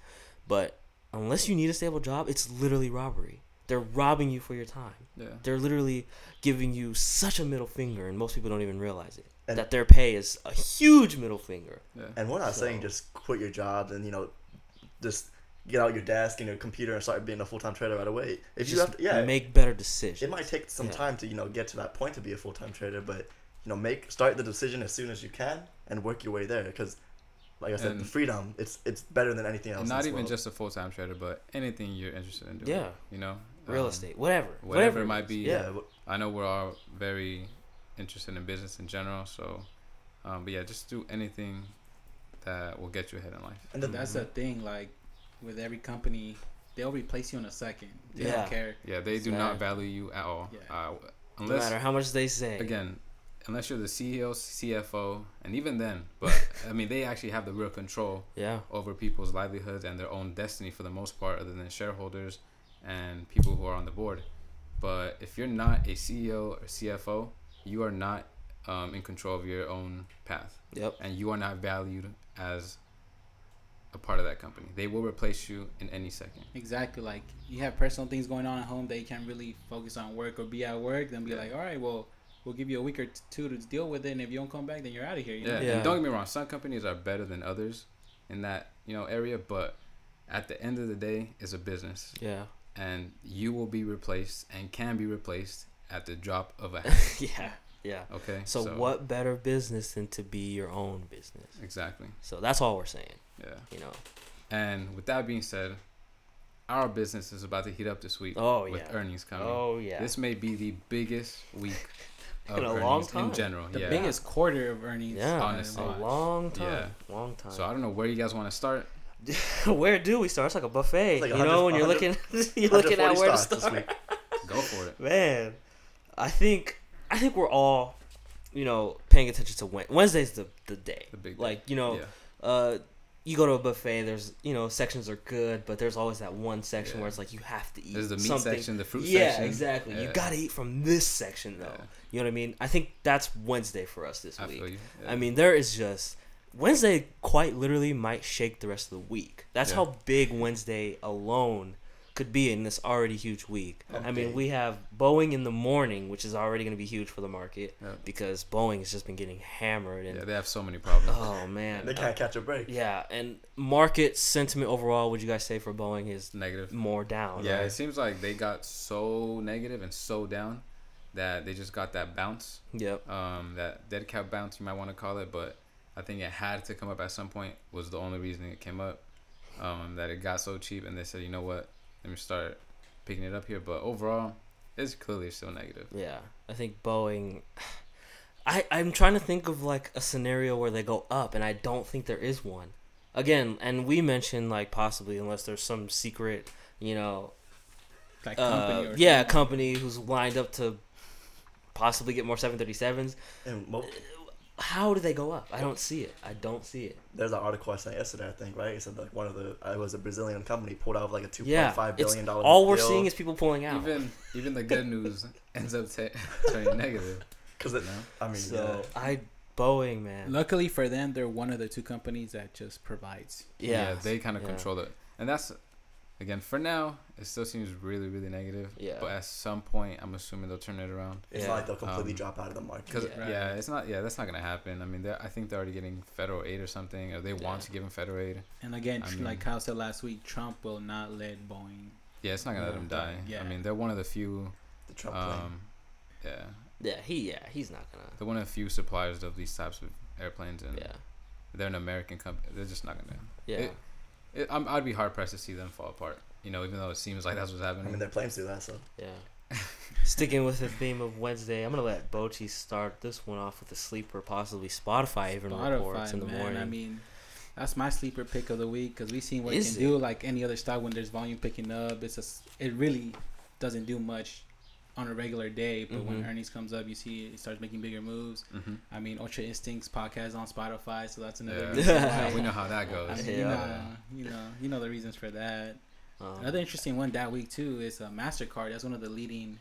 but unless you need a stable job, it's literally robbery. They're robbing you for your time. yeah, They're literally giving you such a middle finger, and most people don't even realize it. And- that their pay is a huge middle finger. yeah. And we're not saying just quit your jobs and you know, just get out your desk and your computer and start being a full time trader right away. If you Just have to, yeah, make better decisions. it might take some Yeah. time to you know get to that point to be a full time trader, but you know, make start the decision as soon as you can and work your way there. Because, like I said, And- the freedom it's it's better than anything else. And in not this even world. just a full time trader, but anything you're interested in doing. Yeah. You know, Real Um, estate, whatever, whatever it might be. Yeah. yeah. I know we're all very interested in business in general, so, um, but yeah, just do anything that will get you ahead in life. And the, That's the thing. Like with every company, they'll replace you in a second. They Yeah. don't care. Yeah, they do Sad. not value you at all. Yeah. Uh, No unless matter how much they say. again, unless you're the CEO, CFO, and even then, (laughs) but I mean, they actually have the real control Yeah. over people's livelihoods and their own destiny for the most part, other than shareholders and people who are on the board. But if you're not a CEO or CFO, you are not um, in control of your own path, Yep. and you are not valued as a part of that company. They will replace you in any second. Exactly. Like you have personal things going on at home that you can't really focus on work or be at work. Then be Yeah. like, all right, well, we'll give you a week or two to deal with it. And if you don't come back, then you're out of here. You Yeah. know? Yeah. And don't get me wrong, some companies are better than others in that you know area, but at the end of the day, it's a business, Yeah. and you will be replaced and can be replaced at the drop of a (laughs) hat. yeah. Yeah. Okay. So, what better business than to be your own business? Exactly. So that's all we're saying. Yeah. You know. And with that being said, our business is about to heat up this week Oh with yeah. earnings coming. Oh yeah. This may be the biggest week (laughs) of In a earnings long time. in general. The yeah. biggest quarter of earnings. yeah. honestly. A long time. Yeah. Long time. So I don't know where you guys want to start. (laughs) where do we start? It's like a buffet. Like you know, when you're (laughs) looking, you're looking at 140 where to stocks this start. week. Go for it. Man, I think I think we're all, you know, paying attention to Wed- Wednesday's the the day. The big day. Like you know, yeah. uh, you go to a buffet. There's you know sections are good, but there's always that one section Yeah. where it's like you have to eat. There's the meat something. section, the fruit section. yeah, section. exactly. You Yeah. gotta eat from this section though. Yeah. You know what I mean? I think that's Wednesday for us this I week. feel you. Yeah. I mean, there is just Wednesday quite literally might shake the rest of the week. That's Yeah. how big Wednesday alone could be in this already huge week. I mean, we have Boeing in the morning, which is already going to be huge for the market Yeah. because Boeing has just been getting hammered and yeah, they have so many problems. oh man, They can't catch a break. yeah, and market sentiment overall, would you guys say for Boeing is Negative. more down? Yeah, right? it seems like they got so negative and so down that they just got that bounce, Yep. um, that dead cat bounce you might want to call it, but I think it had to come up at some point. Was the only reason it came up, um, that it got so cheap, and they said, you know what, let me start picking it up here. But overall, it's clearly still negative. Yeah, I think Boeing. (sighs) I I'm trying to think of like a scenario where they go up, and I don't think there is one. Again, and we mentioned like possibly unless there's some secret, you know, Like uh, company or yeah, something. company who's lined up to possibly get more 737s. And mo- How do they go up? I don't see it. I don't see it. there's an article I sent yesterday, I think, right? It said like one of the uh, it was a Brazilian company pulled out of like a two point Yeah, five it's billion dollar. all we're deal. seeing is people pulling out. Even even the good news (laughs) ends up ta turning negative. because You it. know? I mean, so yeah. I Boeing man. Luckily for them, they're one of the two companies that just provides. Yeah, they kind of yeah. control it, and that's again for now. It still seems really really negative. Yeah. But at some point, I'm assuming they'll turn it around. it's Yeah. not like they'll completely Um, drop out of the market. Because Yeah. yeah. It's not. Yeah, that's not gonna happen. I mean, I think they're already getting federal aid or something, or they want to give them federal aid. And again, I tr- mean- like Kyle said last week, Trump will not let Boeing. Yeah, it's not gonna let them die. Yeah. I mean, they're one of the few. the Trump plane. Um, yeah, yeah, he yeah he's not gonna. they're one of the few suppliers of these types of airplanes, and Yeah, they're an American company. They're just not gonna. yeah. It- It, I'm, I'd be hard pressed to see them fall apart. You know, even though it seems like that's what's happening. I mean, their planes do that, so Yeah. (laughs) Sticking with the theme of Wednesday, I'm gonna let Bochi start this one off with a sleeper, possibly Spotify even reports in the man. morning. I mean, that's my sleeper pick of the week because we've seen what Is it can it? do. Like any other stock, when there's volume picking up, it's just it really doesn't do much on a regular day. But when Mhm. earnings comes up, you see it starts making bigger moves. hmm I mean, Ultra Instincts podcast on Spotify, so that's another Yeah. reason (laughs) we know how that I goes. mean, you Yeah. know, you know, you know the reasons for that. Um, Another interesting one that week too is uh, Mastercard. That's one of the leading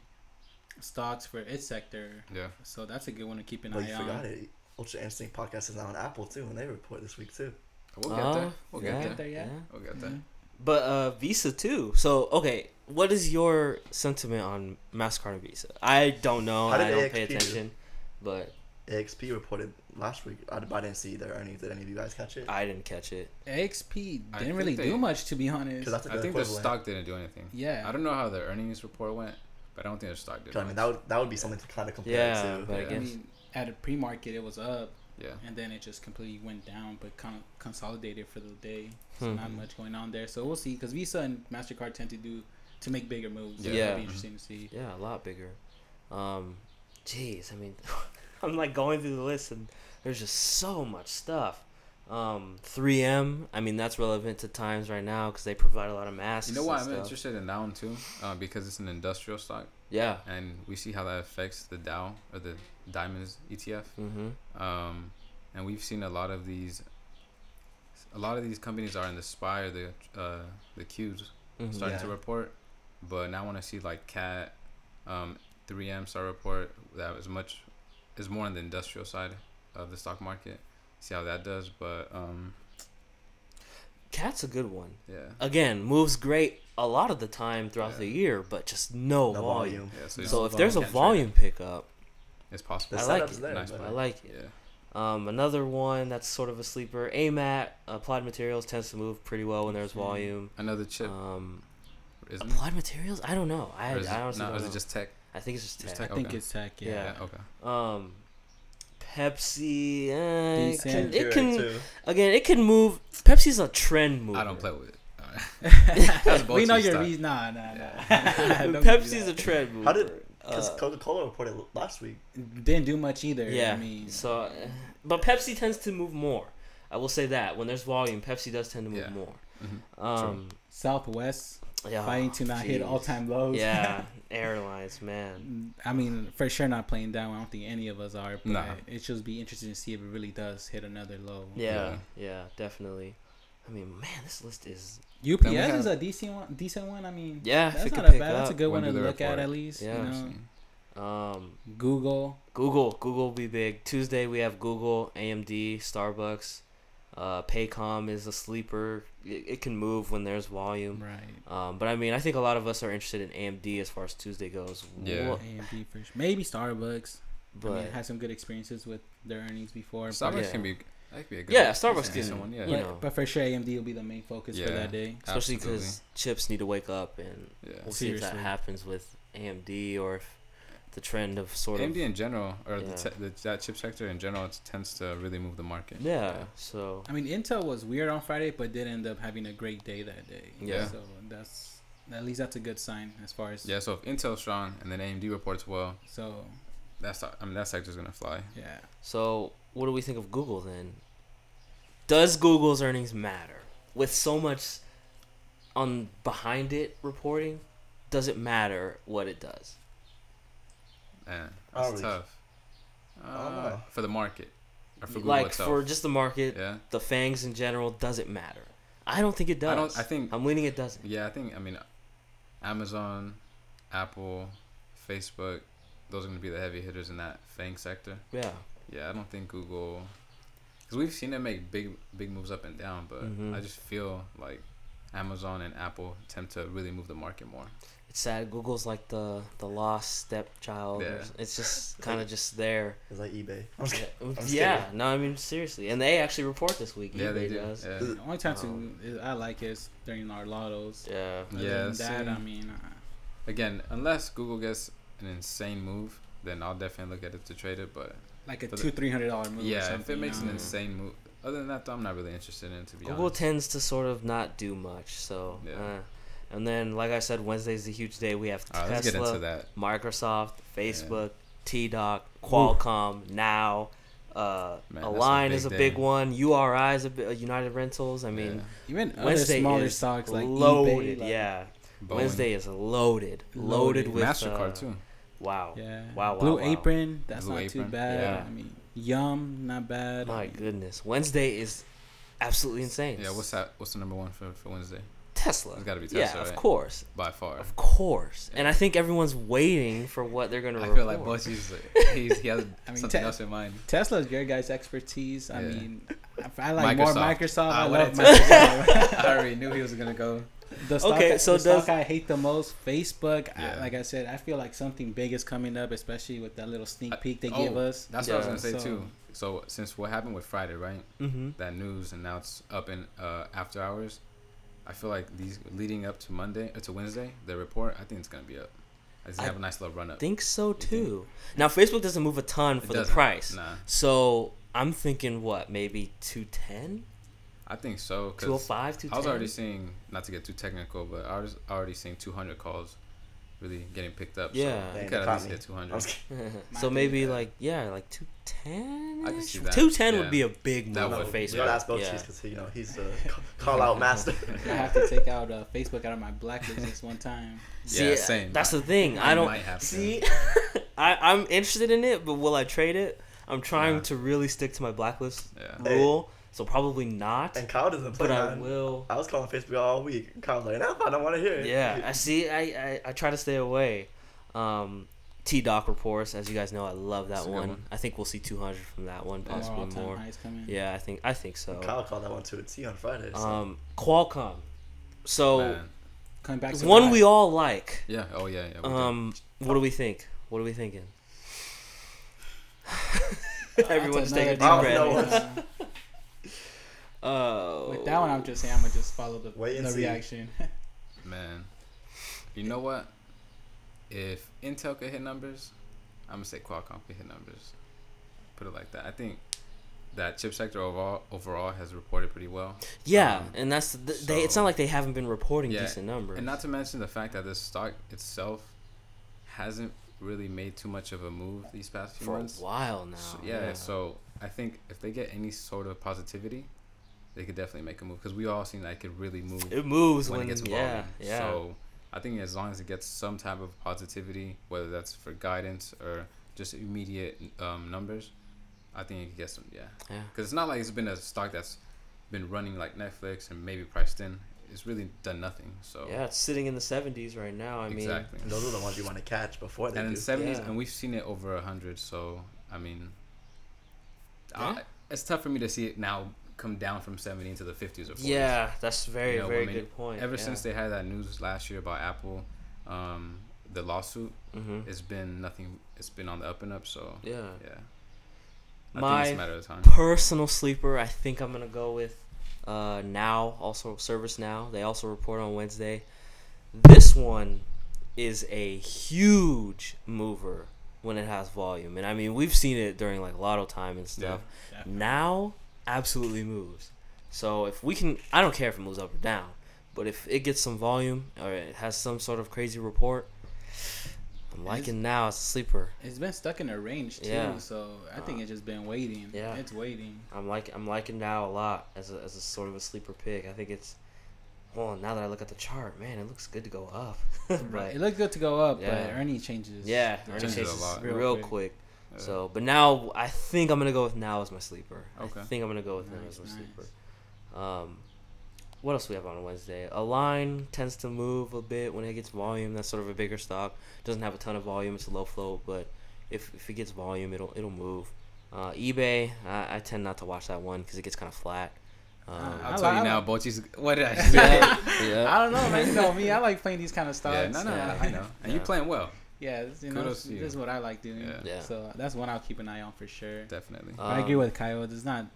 stocks for its sector. Yeah. So that's a good one to keep an well, eye you on. forgot it. Ultra Instinct podcast is now on Apple too, and they report this week too. We'll get oh, there. We'll yeah, get there. Get there, yeah. We'll get there. But uh, Visa too. So okay, what is your sentiment on Mastercard and Visa? I don't know. How did I don't pay AXP do? attention, but AXP reported last week. I, I didn't see their earnings. Did any of you guys catch it? I didn't catch it. XP I didn't really they- do much to be honest. Because that's I the think the stock didn't do anything. yeah. I don't know how the earnings report went, but I don't think the stock did. 'Cause, I mean, that would that would be something to kind of compare Yeah, to. but I Yeah. I guess mean, at a pre-market it was up, Yeah. and then it just completely went down, but con- consolidated for the day. So Hmm. not much going on there. So we'll see because Visa and Mastercard tend to do to make bigger moves. So Yeah. it'll be interesting to see. Yeah, a lot bigger. Um, jeez, I mean, (laughs) I'm like going through the list and there's just so much stuff. Um, 3M, I mean, that's relevant to times right now because they provide a lot of masks. You know why I'm stuff. interested in that one too? Uh, because it's an industrial stock, Yeah. and we see how that affects the Dow or the Diamonds ETF. Mm-hmm. Um, and we've seen a lot of these. A lot of these companies are in the SPY or the uh, the Qs mm-hmm. starting to report, but now when I see like Cat, um, 3M start report that is much is more on the industrial side of the stock market. See how that does, but um, Cat's a good one. yeah, Again, moves great a lot of the time throughout Yeah. the year, but just no, No volume. volume. yeah. So, it's, So No if there's a volume. volume pickup, it's possible. I like it. there. Nice but- I like it. Yeah, Um, another one that's sort of a sleeper, AMAT, Applied Materials tends to move pretty well when there's Hmm. volume. another chip. Um, isn't Applied Materials? I don't know. I, Or is I it, honestly no, don't is know. it just tech? I think it's just just tech. I think Okay. it's tech. Yeah. Yeah. okay. Um, Pepsi, eh, it can, it can again, it can move. Pepsi's a trend move. I don't play with it. (laughs) Alright. we know Bolshe your stock. reason. Nah, nah, nah. Yeah. (laughs) Don't Pepsi's a trend mover. How did- Because Uh, Coca Cola reported last week. didn't do much either. yeah. I mean, so, uh, but Pepsi tends to move more. I will say that when there's volume, Pepsi does tend to move Yeah. more. Mhm. Um, Southwest yeah, fighting to not hit all time lows. Yeah, (laughs) airlines, man. I mean, for sure not playing down. I don't think any of us are. But Nah. it should be interesting to see if it really does hit another low. Yeah, yeah, definitely. I mean, man, this list is UPS Then we have- is a decent one. Decent one. I mean, yeah. that's not a pick bad. That's a good When one to they look at report? at least. Yeah. You know, Um, Google. Google, Google will be big. Tuesday we have Google, AMD, Starbucks. Uh, Paycom is a sleeper. It, it can move when there's volume. Right. Um, but I mean, I think a lot of us are interested in AMD as far as Tuesday goes. Yeah. Wha- AMD for sure. Maybe Starbucks. But I mean, had some good experiences with their earnings before. but- Starbucks Yeah. can be. That be a good. Yeah, Starbucks decent can, one. Yeah. you but, know. but for sure, AMD will be the main focus for that day. especially because chips need to wake up, and Yeah. we'll see if that happens with AMD or if the trend of sort of AMD in general, or Yeah. the, te- the that chip sector in general, it tends to really move the market. yeah. So I mean, Intel was weird on Friday, but did end up having a great day that day. Yeah. So that's at least that's a good sign as far as Yeah. So if Intel's strong and then AMD reports well, So that's I mean that sector's gonna fly. yeah, So, what do we think of Google then? Does Google's earnings matter with so much on behind it reporting? Does it matter what it does? Man, that's tough. Uh, for the market, or for Google like itself. for just the market, yeah. the fangs in general, does it matter? I don't think it does. I don't. I think. I'm leaning it doesn't. Yeah, I think. I mean, Amazon, Apple, Facebook, those are gonna be the heavy hitters in that Fang sector. Yeah. Yeah, I don't think Google, because we've seen them make big big moves up and down, but Mhm. I just feel like Amazon and Apple tend to really move the market more. It's sad. Google's like the the lost stepchild. Yeah. It's just (laughs) kind of just there. It's like eBay. I'm just. I'm yeah. No, I mean seriously, and they actually report this week. Yeah, they do. does. Yeah. the only time Um, to I like is during our lottos. Yeah. Other Yeah, than that. I mean, uh, Again, unless Google gets an insane move, then I'll definitely look at it to trade it. But like a two three hundred dollar move. or yeah, if it makes you an insane move, other than that, though, I'm not really interested in it, to be Google honest. tends to sort of not do much. So. Yeah. Uh, and then, like I said, Wednesday's a huge day. We have Tesla, get into that. Microsoft, Facebook, T-Doc, Qualcomm, Now. Uh, Man, that's a Align is a day. big one. URI is a bit, uh, United Rentals. I mean, Yeah. even other Wednesday smaller is stocks like loaded. eBay, like, yeah, Boeing, Wednesday is loaded, loaded, Loaded. with Mastercard uh, too. Wow. Yeah. Wow, wow, Blue wow. Apron, that's Blue not too bad. yeah. I mean, Yum, not bad. My goodness, Wednesday is absolutely insane. Yeah, what's that? What's the number one for, for Wednesday? Tesla? It's gotta be yeah, Tesla, of right? course, By far. of course. And I think everyone's waiting for what they're gonna. I report. feel like Bochi's (laughs) he's, he has I mean, something te- else in mind. Tesla's your guys' expertise. I Yeah. mean, I- I like more Microsoft. Microsoft. I Ah, love Microsoft. (laughs) I already knew he was gonna go. the stock, Okay, I, so the stock I hate the most, Facebook. Yeah. I, like I said, I feel like something big is coming up, especially with that little sneak peek they oh, give us. That's what I was gonna say So- too. So since what happened with Friday, right? Mm-hmm. That news and now it's up in uh, after hours. I feel like these leading up to Monday or to Wednesday, the report. I think it's gonna be up. It's gonna have a nice little run up. I think so too. Now Facebook doesn't move a ton for the price, Nah, so I'm thinking what maybe 210, I think so. 'cause 205, I was already seeing, not to get too technical, but I was already seeing 200 calls really getting picked up. Yeah. so Dang, you they could at caught least hit 200. was (laughs) so maybe be, like yeah, like 210. I can see that, 210 yeah. would be a big move That for Facebook. You gotta ask both yeah. because you know he's the (laughs) ca- call out master. (laughs) I have to take out uh, Facebook out of my blacklist this one time. See, Yeah, same. That's the thing. I I don't might have to. see. I I'm interested in it, but will I trade it? I'm trying Yeah. to really stick to my blacklist Yeah. Hey. rule, so probably not. and Kyle doesn't play. But I will. I was calling Facebook all week. Kyle's like, "No, I don't want to hear it." Yeah, I see. I, I, I try to stay away. Um, T-Doc reports, as you guys know, I love that That's a good one. one. I think we'll see 200 from that one, More possibly all-time more. Yeah, I think I think so. Kyle called that one to a T on Friday. So. Um, Qualcomm. So Man. Coming back to one we all like. Yeah. Oh yeah. Yeah. we did. Um, what do we think? What are we thinking? (laughs) (laughs) Everyone's taking a deep breath. (laughs) don't know. Uh, Oh. with that one, I'm just saying I'm gonna just follow the, Wait and the see. reaction. (laughs) Man, you know what? If Intel could hit numbers, I'm gonna say Qualcomm could hit numbers. Put it like that. I think that chip sector overall overall has reported pretty well, Yeah, Um, and that's the, they. It's not like they haven't been reporting Yeah, decent numbers. and not to mention the fact that this stock itself hasn't really made too much of a move these past few for a months. while now. So, yeah, so I think if they get any sort of positivity, they could definitely make a move because we all seen that it could really move it moves when when, it gets yeah, volume. yeah. So I think as long as it gets some type of positivity, whether that's for guidance or just immediate um, numbers, I think it could get some. Yeah, yeah. because it's not like it's been a stock that's been running like Netflix and maybe priced in. It's really done nothing. So Yeah, it's sitting in the 70s right now. I mean, exactly. And those are the ones you want to catch before they And in the seventies, Yeah. and we've seen it over a hundred. So I mean, Yeah. I, it's tough for me to see it now come down from seventy into the fifties or 40s. yeah, that's very, You know, very good point. Ever yeah. since they had that news last year about Apple, um, the lawsuit, hmm it's been nothing. It's been on the up and up. So yeah. yeah, I My it's a matter of time. personal sleeper, I think I'm gonna go with uh, now. Also, ServiceNow. They also report on Wednesday. This one is a huge mover when it has volume, and I mean we've seen it during like lotto time and stuff. Now, absolutely moves. So if we can, I don't care if it moves up or down, but if it gets some volume or it has some sort of crazy report, I'm liking now as a sleeper. It's been stuck in a range too, Yeah. so I think uh, it's just been waiting. Yeah. it's waiting. I'm like I'm liking now a lot as a, as a sort of a sleeper pick. I think it's well now that I look at the chart, man, it looks good to go up. (laughs) but It looked good to go up, Yeah. but Ernie changes. yeah, the earning Changes a changes lot. real, Real quick. quick. So, but now I think I'm gonna go with now as my sleeper. Okay. I think I'm gonna go with him as my nice. sleeper. Um, what else we have on Wednesday? Align tends to move a bit when it gets volume. That's sort of a bigger stock. Doesn't have a ton of volume. It's a low float, but if, if it gets volume, it'll it'll move. Uh, eBay, I, I tend not to watch that one because it gets kind of flat. Um, I I'll tell I you now, like- Bochi's. (laughs) What did I say? yeah, yeah. I don't know, man. You know me. I like playing these kind of stocks. yeah, no, no, Yeah. I know, and Yeah. you're playing well, Yeah, this, you know, this, you. this is what I like doing. Yeah. Yeah. So that's one I'll keep an eye on for sure. definitely. But I agree Um, with Kyle. There's not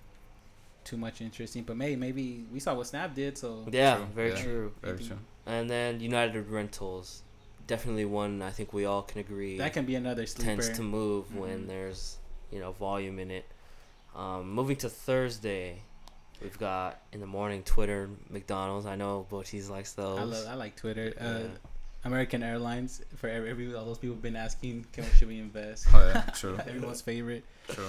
too much interesting, but maybe maybe we saw what Snap did, so Yeah, True, very yeah. true. Very maybe true. And then United Rentals, definitely one I think we all can agree that can be another sleeper. tends to move when Mhm. there's you know volume in it. Um, moving to Thursday, we've got in the morning Twitter, McDonald's. I know Bochis likes those. I love I like Twitter. Uh, Yeah. American Airlines for every, every all those people have been asking, can should we invest? Oh yeah, (laughs) true, Everyone's favorite. true.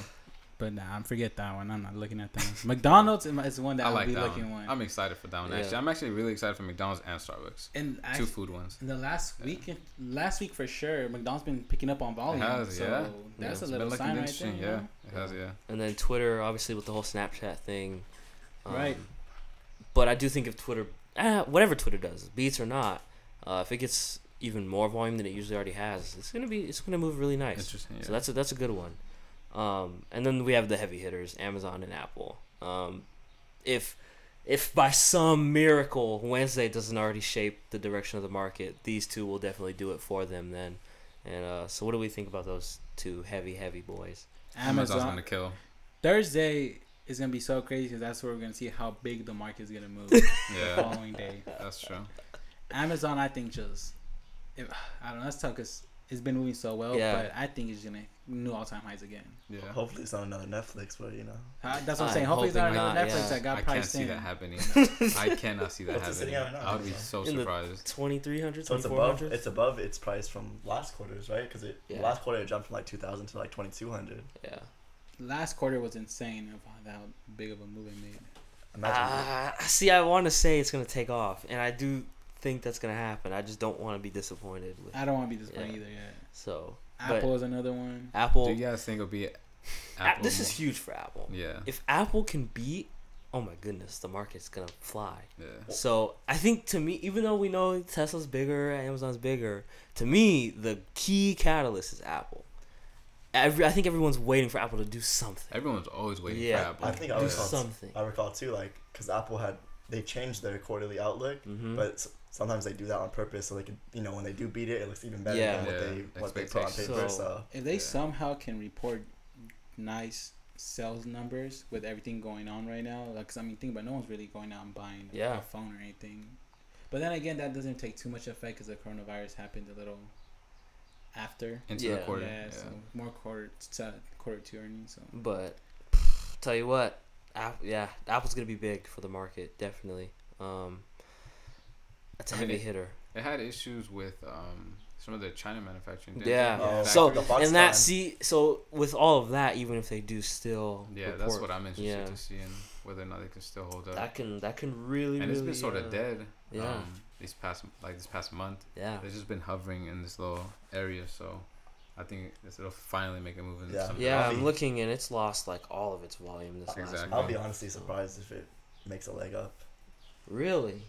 But nah, I'm forget that one. I'm not looking at that one. McDonald's is is one that I I'll like be that looking one. one. I'm excited for that one. Yeah. Actually, I'm actually really excited for McDonald's and Starbucks. and Two actually, food ones. in the last Yeah. week, last week for sure, McDonald's been picking up on volume. has, so yeah. that's It's a little sign right there. yeah, it has. Yeah. And then Twitter, obviously with the whole Snapchat thing. Um, Right. But I do think if Twitter, eh, whatever Twitter does, beats or not, uh, if it gets even more volume than it usually already has, it's gonna be it's gonna move really nice. Interesting. Yeah. So that's a, that's a good one. Um, and then we have the heavy hitters, Amazon and Apple. Um, if if by some miracle Wednesday doesn't already shape the direction of the market, these two will definitely do it for them then. And uh, so, what do we think about those two heavy, heavy boys? Amazon's gonna kill. Thursday is gonna be so crazy because that's where we're gonna see how big the market is gonna move (laughs) Yeah, the following day. that's true. Amazon, I think just, if, I don't know, that's tough because it's been moving so well. Yeah. But I think it's gonna new all time highs again. Yeah. Hopefully it's on another Netflix, but you know. Uh, that's what I'm I'm saying. Hopefully it's not hoping another Netflix yeah. that got I can't priced see in. that happening. (laughs) I cannot see that What's happening. at right now? I would be so In surprised. 2300 So it's above it's above its price from last quarters, right? Because it Yeah. last quarter it jumped from like two thousand to like twenty two hundred. yeah Last quarter was insane of how how big of a move it made. Imagine. uh, see i want to say it's gonna take off and i do think that's gonna happen i just don't want to be disappointed with I don't want to be disappointed Yeah. either yet. so Apple is another one. apple Do you guys think it'll be? Apple this is huge for apple Yeah. if apple can beat oh my goodness the market's gonna fly Yeah. So I think to me, even though we know Tesla's bigger, Amazon's bigger, to me the key catalyst is Apple. Every I think everyone's waiting for Apple to do something. Everyone's always waiting Yeah. for Apple. I think I do recall something. I recall too, like because Apple had they changed their quarterly outlook, hmm but s- sometimes they do that on purpose so they can you know when they do beat it, it looks even better Yeah. than what Yeah, they what they put on paper. So- So, If they Yeah. somehow can report nice sales numbers with everything going on right now, like 'cause I mean, think about it, no one's really going out and buying Yeah. a phone or anything. But then again, that doesn't take too much effect because the coronavirus happened a little after. into Yeah. the quarter. yeah, Yeah. so more quarter to quarter two earnings. So But tell you what, App, yeah, Apple's gonna be big for the market, definitely. Um, that's a I mean, heavy it- hitter. It had issues with um, some of the China manufacturing. didn't Yeah. Oh, So the and that see, so with all of that, even if they do still, Yeah, that's what I'm interested yeah. to see and whether or not they can still hold up. that can that can really and it's really, been sort uh, of dead. Yeah, Um, these past like this past month, yeah. they've just been hovering in this little area. So, I think it'll finally make a move in Yeah. some Yeah, I'll I'm looking and it's lost like all of its volume this last Exactly. I'll be honestly surprised if it makes a leg up Really?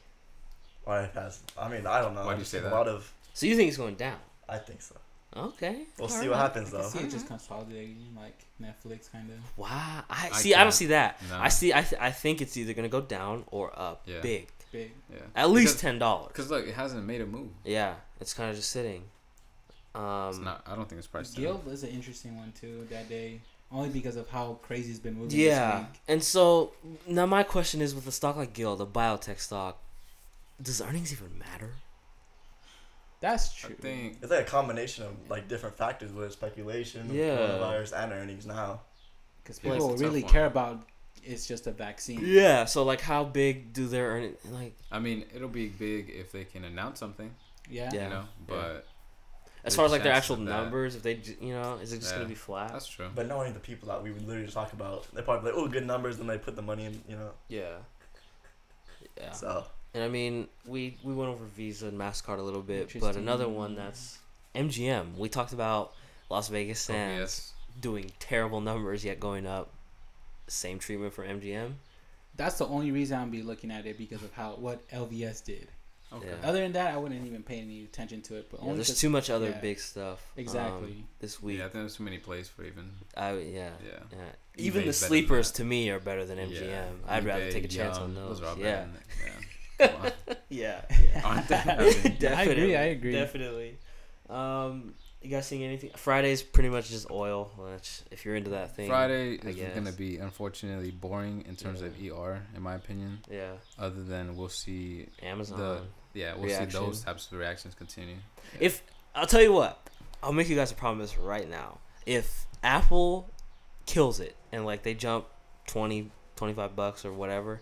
Or it has. I mean, I don't know. Why do you just say that? A lot of. So you think it's going down? I think so. Okay. We'll see alright. what happens I though. see it just consolidating like Netflix kind of. Wow. I I see. I don't see that. No. I see. I, th- I think it's either gonna go down or up. Yeah. Big. Big. Yeah. At least Because- ten dollars. Because look, it hasn't made a move. Yeah. It's kind of just sitting. Um. It's not. I don't think it's priced. in. Gilead is an interesting one too that day, only because of how crazy it's been moving. Yeah. This week. And so now my question is, with a stock like Gilead, a biotech stock, does earnings even matter? That's I true. think. It's like a combination of like different factors with speculation, Yeah. coronavirus, and earnings now. because people it's a tough really one. care about it's just a vaccine. Yeah. So like, how big do their earnings like? I mean, it'll be big if they can announce something. Yeah. Yeah. You know, but As far as like their actual of that- numbers, if they, j- you know, is it just Yeah. gonna be flat? that's true. But knowing the people that we would literally talk about, they're probably like, oh, good numbers, then they put the money in, you know. Yeah. Yeah. So And I mean, we we went over Visa and Mastercard a little bit, but another one that's MGM. We talked about Las Vegas Oh, Sands yes. doing terrible numbers yet going up. Same treatment for MGM. That's the only reason I'm be looking at it because of how what LVS did. Okay. Yeah. Other than that, I wouldn't even pay any attention to it. But Yeah, only there's 'cause- too much other yeah. big stuff. um, Exactly. this week, Yeah, I think there's too many plays for even. I yeah. Yeah. yeah. eBay's Even the sleepers to me are better than MGM. Yeah. I'd rather take a chance on Yum, those. are better yeah. Than- (laughs) yeah. Come yeah. Aren't? I mean, I agree. Definitely, I agree. Definitely. Um, you guys seeing anything? Friday's pretty much just oil. Which, if you're into that thing, Friday I is going to be unfortunately boring in terms of ER, in my opinion. Yeah, Other than we'll see, Amazon. The, yeah, we'll see those types of reactions continue. If I'll tell you what, I'll make you guys a promise right now. If Apple kills it and like they jump 20, 25 bucks or whatever,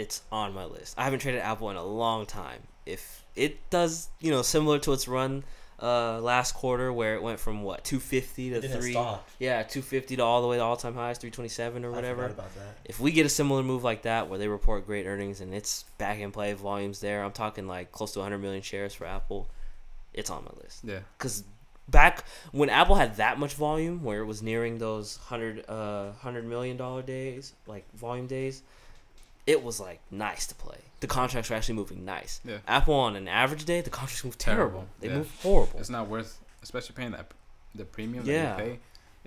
it's on my list. I haven't traded Apple in a long time. If it does, you know, similar to its run uh last quarter where it went from what 250 to 3 stop. yeah 250 to all the way to all-time highs 327 or whatever forgot about that. if we get a similar move like that where they report great earnings and it's back in play volumes there i'm talking like close to 100 million shares for apple it's on my list Yeah. because back when apple had that much volume where it was nearing those 100 uh 100 million dollar days like volume days it was like nice to play the contracts were actually moving nice Yeah. apple on an average day the contracts move terrible, Terrible, they yeah. move horrible It's not worth, especially paying that the premium Yeah. that you pay.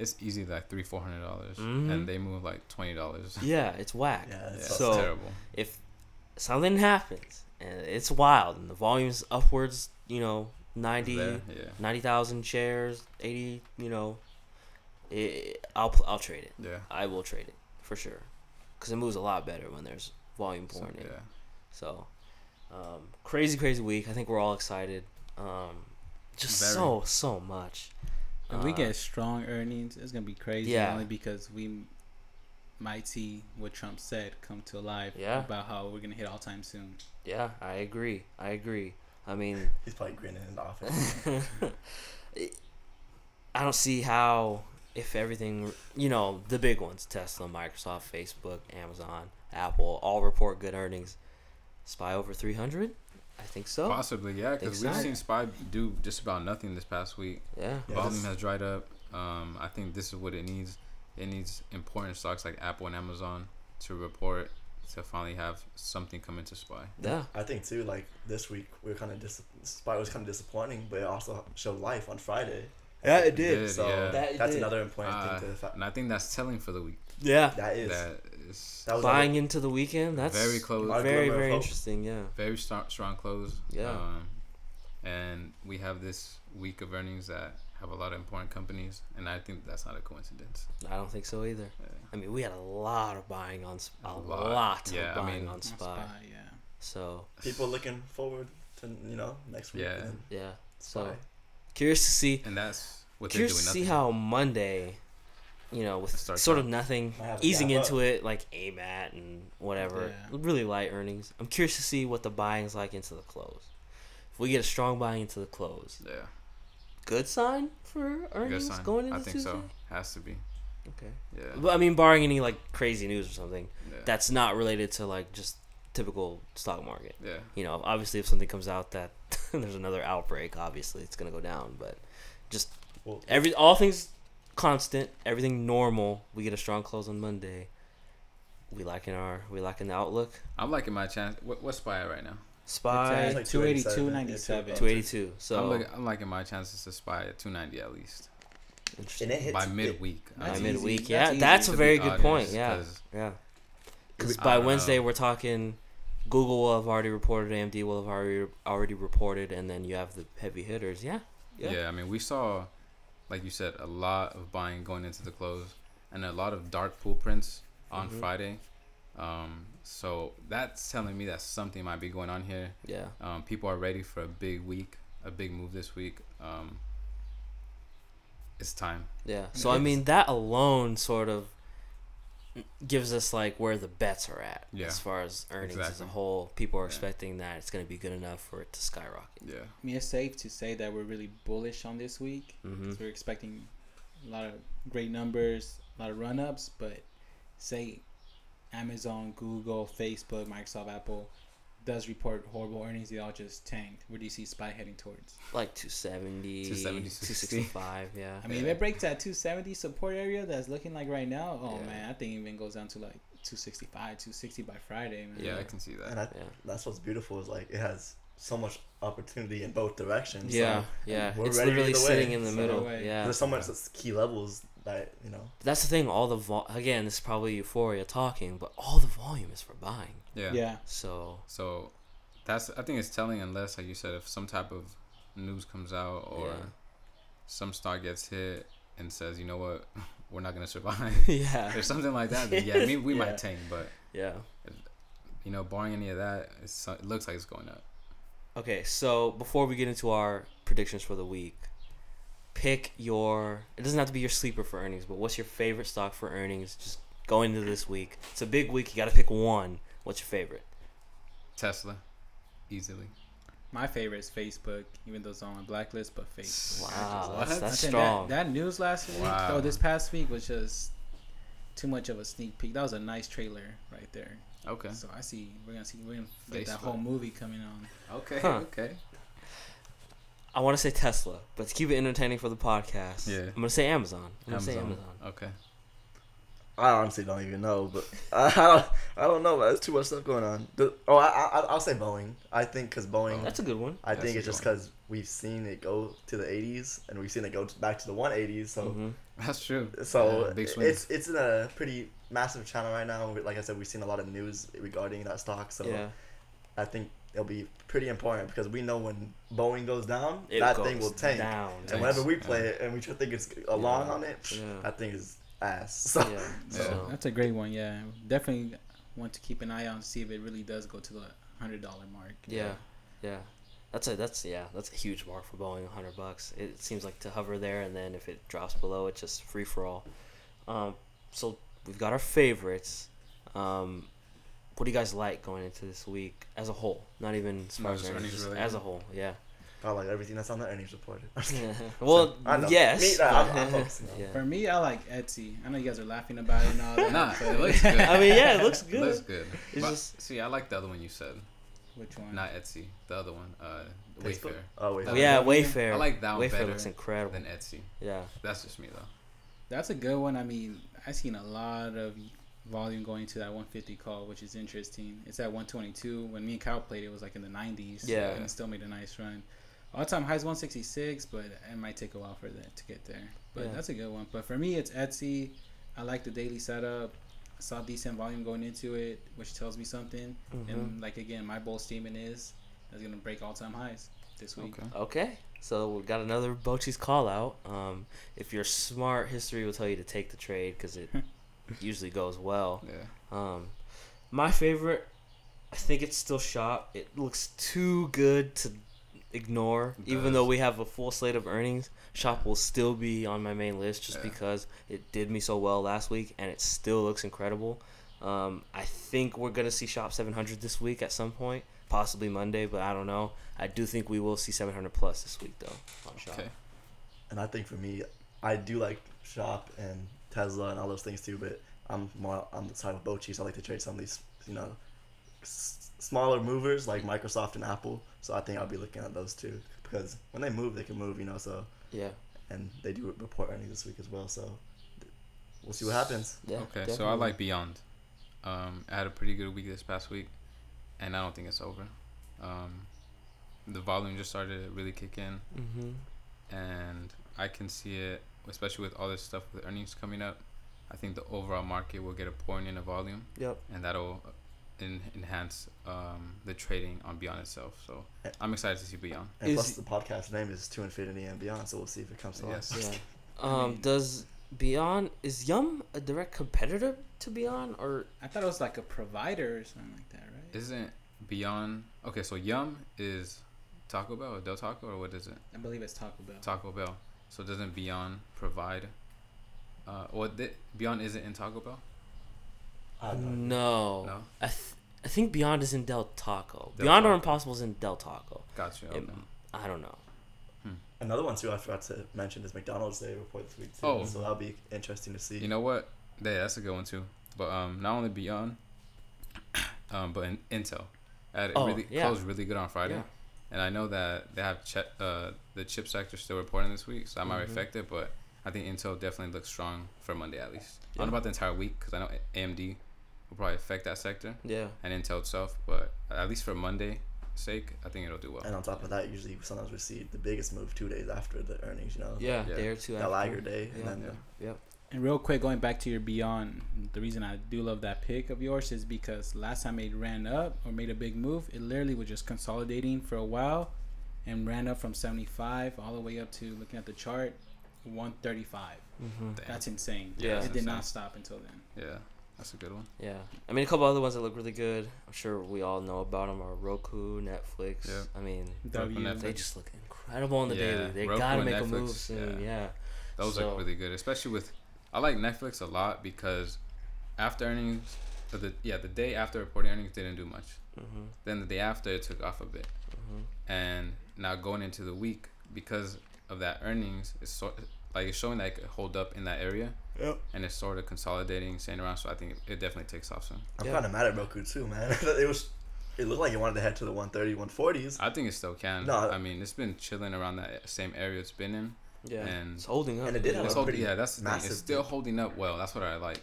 It's easy like three, four hundred dollars, Mhm. and they move like twenty dollars. (laughs) yeah it's whack Yeah, Yeah, it's it's So- terrible. if something happens and it's wild and the volume's upwards, you know, 90 There, yeah, 90,000 shares, 80, you know, it, I'll I'll trade it. yeah, I will trade it for sure. Cuz it moves a lot better when there's volume so, pouring in. yeah. So, um, crazy crazy week. I think we're all excited. Um, just Very. so so much. If we Uh, get strong earnings, it's gonna be crazy. Yeah. Only because we might see what Trump said come to life Yeah. about how we're gonna hit all time soon. yeah, I agree. I agree. I mean, He's probably grinning in the office. (laughs) I don't see how if everything you know the big ones Tesla, Microsoft, Facebook, Amazon, Apple all report good earnings. Spy over three hundred, I think so. Possibly, yeah, because we've so. seen Spy do just about nothing this past week. Yeah, Yeah, Volume this- has dried up. Um, I think this is what it needs. It needs important stocks like Apple and Amazon to report to finally have something come into Spy. yeah, I think too. Like this week, we were kind of dis- Spy was kind of disappointing, but it also showed life on Friday. Yeah, it did. did, So yeah. That it that's did. another important Uh, thing to the fact. and I think that's telling for the week. yeah. That is. That is That was Buying into the weekend. That's very close. Very very hope. interesting. Yeah, very strong, strong close. Yeah. Um, and we have this week of earnings that have a lot of important companies, and I think that's not a coincidence. I don't think so either. Yeah. I mean, we had a lot of buying on Sp- a, A lot, lot. of Yeah, I buying mean- on spot. Spy. Spy, yeah. So People looking forward to you know next week. Yeah. yeah, so Spy. Curious to see. And that's what Curious they're to doing. see how Monday, you know, with Starts sort out. of nothing, Might have a easing into up. it like AMAT and whatever, Yeah. really light earnings. I'm curious to see what the buying's like into the close. If we get a strong buying into the close, Yeah, good sign for earnings sign. going into I think Tuesday. so. Has to be. Okay, Yeah. but I mean, barring any like crazy news or something yeah. that's not related to like just typical stock market. yeah. You know, obviously, if something comes out that (laughs) there's another outbreak, obviously it's gonna go down. But just Well, every all things constant, everything normal. We get a strong close on Monday. We liking our we liking the outlook. I'm liking my chance. What, what's Spy right now? Spy It's like at 282, 287, 97. two eighty two. So I'm, look, I'm liking my chances to Spy at 290 at least interesting. and it hits by it- midweek. By That's easy. midweek, That's yeah, easy. that's a very the good point. audience, Yeah, 'cause yeah. Because by Wednesday know. we're talking, Google will have already reported, AMD will have already already reported, and then you have the heavy hitters. Yeah, Yeah. Yeah. I mean, we saw, like you said, a lot of buying going into the close, and a lot of dark pool prints on Mhm. Friday. Um, so that's telling me that something might be going on here. yeah. Um, people are ready for a big week, a big move this week. Um, it's time. Yeah. So I mean, that alone sort of gives us like where the bets are at Yeah. as far as earnings as a whole. People are Yeah. expecting that it's going to be good enough for it to skyrocket. Yeah. I mean, it's safe to say that we're really bullish on this week. Mm-hmm. 'cause We're expecting a lot of great numbers, a lot of run ups, but say Amazon, Google, Facebook, Microsoft, Apple does report horrible earnings, they all just tanked. Where do you see SPY heading towards? Like 270, 270, 265, yeah. I mean, if it breaks that 270 support area that's looking like right now, oh Yeah. man, I think even goes down to like 265, 260 by Friday, man. Yeah, I can see that. and I, Yeah. that's what's beautiful is like it has so much opportunity in both directions. Yeah, So yeah. we're It's ready literally either way, sitting in the so- middle. way. Yeah. there's so much that's key levels that you know. That's the thing. All the vol- again, this is probably euphoria talking, but all the volume is for buying. Yeah. Yeah. So So that's I think it's telling unless like you said if some type of news comes out or Yeah. some stock gets hit and says you know what (laughs) we're not gonna survive (laughs) yeah, or something like that then (laughs) yeah maybe we Yeah. might tank but yeah. you know barring any of that it's, it looks like it's going up Okay, so before we get into our predictions for the week, pick your. It doesn't have to be your sleeper for earnings, but what's your favorite stock for earnings? Just going into this week. It's a big week. You got to pick one. What's your favorite? Tesla easily My favorite is Facebook, even though it's on my blacklist, but Facebook. Wow, that's, that's strong. That, that news last week, Wow. or this past week, was just too much of a sneak peek. That was a nice trailer right there. okay So I see we're gonna see we're gonna get that whole movie coming on. okay Huh. okay I want to say Tesla, but to keep it entertaining for the podcast, Yeah. I'm gonna say Amazon. I'm gonna say Amazon. Amazon. okay I honestly don't even know, but I, (laughs) I don't. I don't know. There's too much stuff going on. The, oh, I, I I'll say Boeing. I think because Boeing. That's a good one. I That's think it's just because we've seen it go to the 80s and we've seen it go back to the 180s. So hmm that's true so Yeah, big it's it's in a pretty massive channel right now. Like I said, we've seen a lot of news regarding that stock. So Yeah. I think it'll be pretty important because we know when Boeing goes down, It that goes thing will tank. down. And Tanks, whenever we yeah. play it and we try to think it's a long Yeah. on it, Yeah. that thing is ass. (laughs) So, Yeah. Yeah. So, That's a great one. Yeah, definitely want to keep an eye out to see if it really does go to the hundred dollar mark. yeah. Yeah. That's a that's yeah that's a huge mark for Boeing. hundred bucks. It seems like to hover there, and then if it drops below, it's just free for all. Um, so we've got our favorites. Um, what do you guys like going into this week as a whole? Not even as Not as earnings, earnings just as a whole. Yeah. I like everything that's on the earnings report. (laughs) (laughs) well, I know. yes. Me, nah, I'm- I'm (laughs) focusing on- yeah. For me, I like Etsy. I know you guys are laughing about it and all that. Nah, but- it looks good. I mean, yeah, it looks It good. looks good. It's But- just- see, I like the other one you said, Which one? not Etsy. The other one, uh, Wayfair. Oh wait. Uh, yeah, W? Wayfair. I like that one Wayfair better looks incredible. Than Etsy. Yeah. That's just me though. That's a good one. I mean, I've seen a lot of volume going to that 150 call, which is interesting. It's at 122. When me and Kyle played, it was like in the 90s. Yeah. And it still made a nice run. All time high is 166, but it might take a while for that to get there. But Yeah. that's a good one. But for me, it's Etsy. I like the daily setup. I saw decent volume going into it, which tells me something. Mhm. And like again, my bold statement is that's gonna break all time highs this week. Okay. Okay, so we got another Bochi's call out. Um, if you're smart, history will tell you to take the trade because it (laughs) usually goes well. Yeah. Um, my favorite, I think it's still Shop. It looks too good to ignore, even though we have a full slate of earnings. Shop will still be on my main list just Yeah. because it did me so well last week and it still looks incredible. Um, I think we're gonna see Shop 700 this week at some point, possibly Monday, but I don't know. I do think we will see 700 plus this week though on Shop. Okay. And I think for me, I do like Shop and Tesla and all those things too, but I'm more on the side of Bochis. I like to trade some of these, you know, s- smaller movers like Microsoft and Apple. So I think I'll be looking at those too because when they move, they can move, you know. So Yeah. and they do report earnings this week as well. So we'll see what happens. Yeah. okay. So I like Beyond. Um, I had a pretty good week this past week, and I don't think it's over. Um, the volume just started to really kick in, Mm-hmm. and I can see it, especially with all this stuff with earnings coming up. I think the overall market will get a pouring in of volume, Yep. and that'll en- enhance um, the trading on Beyond itself. So. I'm excited to see Beyond. And Is- plus, the podcast name is To Infinity and Beyond. So we'll see if it comes to Yes. life. Yeah. (laughs) I Um, mean- does Beyond is Yum a direct competitor to Beyond or I thought it was like a provider or something like that, right? Isn't Beyond okay? So Yum is Taco Bell or Del Taco or what is it? I believe it's Taco Bell. Taco Bell. So doesn't Beyond provide? Uh, what the, Beyond isn't in Taco Bell? I have no no? No. I th- I think Beyond is in Del Taco. Del Beyond or Impossible is in Del Taco. Gotcha. It- I don't know. Another one too I forgot to mention is McDonald's They report this week too. Oh. So that'll be interesting to see. You know what? Yeah, that's a good one too. But um, not only Beyond, (clears throat) um, but in Intel, had it Oh, really yeah. closed really good on Friday. Yeah. And I know that they have ch- uh, the chip sector still reporting this week, so that might Mhm. affect it. But I think Intel definitely looks strong for Monday at least. I don't know about the entire week because I know AMD will probably affect that sector Yeah. and Intel itself. But at least for Monday sake, I think it'll do well. And on top of that, usually sometimes we see the biggest move two days after the earnings. You know, Yeah. Yeah. Day or two that after. lager day, Yeah. and then Yeah. And real quick, going back to your Beyond, the reason I do love that pick of yours is because last time it ran up or made a big move, it literally was just consolidating for a while and ran up from 75 all the way up to looking at the chart 135. Mm-hmm. That's insane. Yeah. it That's did not stop until then. Yeah, that's a good one. Yeah. I mean, a couple other ones that look really good. I'm sure we all know about them are Roku, Netflix. Yep. I mean, W. Netflix. they just look incredible on the Yeah, daily. They Roku gotta and make a move soon. yeah. Yeah. Those So- look really good, especially with. I like Netflix a lot because after earnings, or the yeah the day after reporting earnings didn't do much. Mm-hmm. Then the day after it took off a bit, Mm-hmm. and now going into the week because of that earnings, it's sort like it's showing that it could hold up in that area, Yep. and it's sort of consolidating, staying around. So I think it, it definitely takes off soon. I'm Yeah. kind of mad at Roku too, man. (laughs) it was, it looked like it wanted to head to the 130, 140s. I think it still can. No. I mean it's been chilling around that same area it's been in. Yeah. And- it's holding up. and it did have It's a hold, pretty yeah, that's the thing. massive It's still dip. holding up well. That's what I like.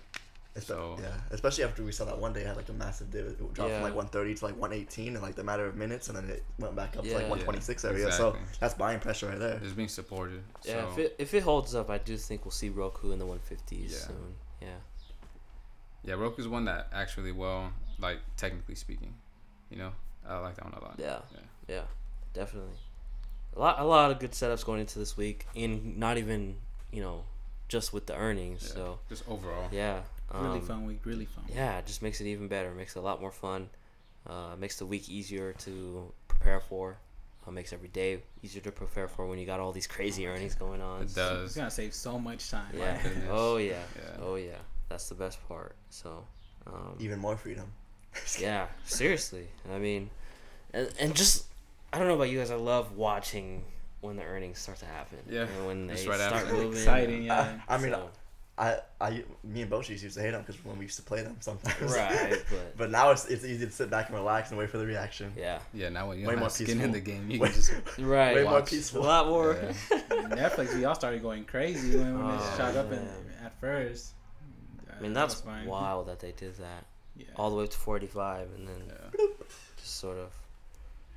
Espe- So- yeah, especially after we saw that one day it had like a massive dip. It dropped Yeah. from like 130 to like 118 in like the matter of minutes, and then it went back up to Yeah. like Yeah, 126 area. So that's buying pressure right there. It's being supported. Yeah, so. if it if it holds up, I do think we'll see Roku in the 150s Yeah. soon. Yeah. Yeah, Roku's one that actually well, like technically speaking, you know, I like that one a lot. Yeah. Yeah. Yeah. Definitely. A lot a lot of good setups going into this week, and not even you know just with the earnings. Yeah. So Just overall. yeah. Really um, fun week. Really fun. Yeah, it just makes it even better. Makes it a lot more fun. Uh, makes the week easier to prepare for. uh, makes every day easier to prepare for when you got all these crazy earnings going on. It does. It's does. gonna save so much time. Yeah. (laughs) Oh yeah. (laughs) Yeah. Oh yeah. That's the best part. So. Um, Even more freedom. (laughs) yeah. Seriously. I mean, and, and just I don't know about you guys. I love watching when the earnings start to happen. Yeah, And when they right start after. moving. Exciting, yeah. I mean, So- I, I, me and Bochis used to hate them because when we used to play them sometimes. right. (laughs) But But now it's it's easy to sit back and relax and wait for the reaction. yeah. Yeah, now when you Way don't more skin peaceful. in the game, you Way- (laughs) can just Right. Way more watch. A lot more. Yeah. (laughs) Netflix, we all started going crazy when, when Oh, it shot up in, at first. I mean, That that's was wild that they did that Yeah. all the way up to 45 and then Yeah. just sort of.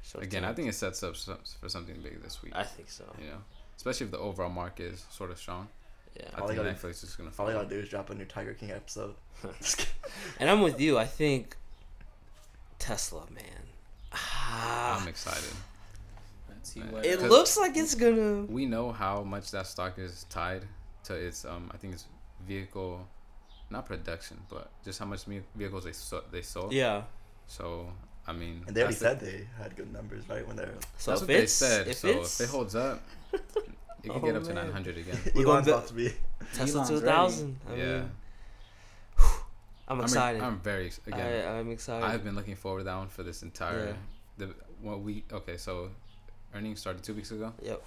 Sort of Again, I think it sets up for something big this week. I think so. you know, especially if the overall market is sort of strong. Yeah. I All think they gotta- Netflix is gonna. All I follow. gotta do is drop a new Tiger King episode. (laughs) (laughs) And I'm with you. I think Tesla, man. Ah, I'm excited. Let's see Man. what. it looks like it's gonna. We know how much that stock is tied to its um. I think it's vehicle, not production, but just how much vehicles they so- they sold. Yeah. So I mean, And they already that's the- said they had good numbers, right? When they're So that's if what they said. If so if it holds up, it could (laughs) Oh, get up to 900 again. (laughs) We're going Elon's about to be. Tesla Elon's to a thousand. I yeah, mean, I'm I'm, excited. I'm very again. I, I'm excited. I've been looking forward to that one for this entire Yeah. the what we okay. So earnings started two weeks ago. Yep.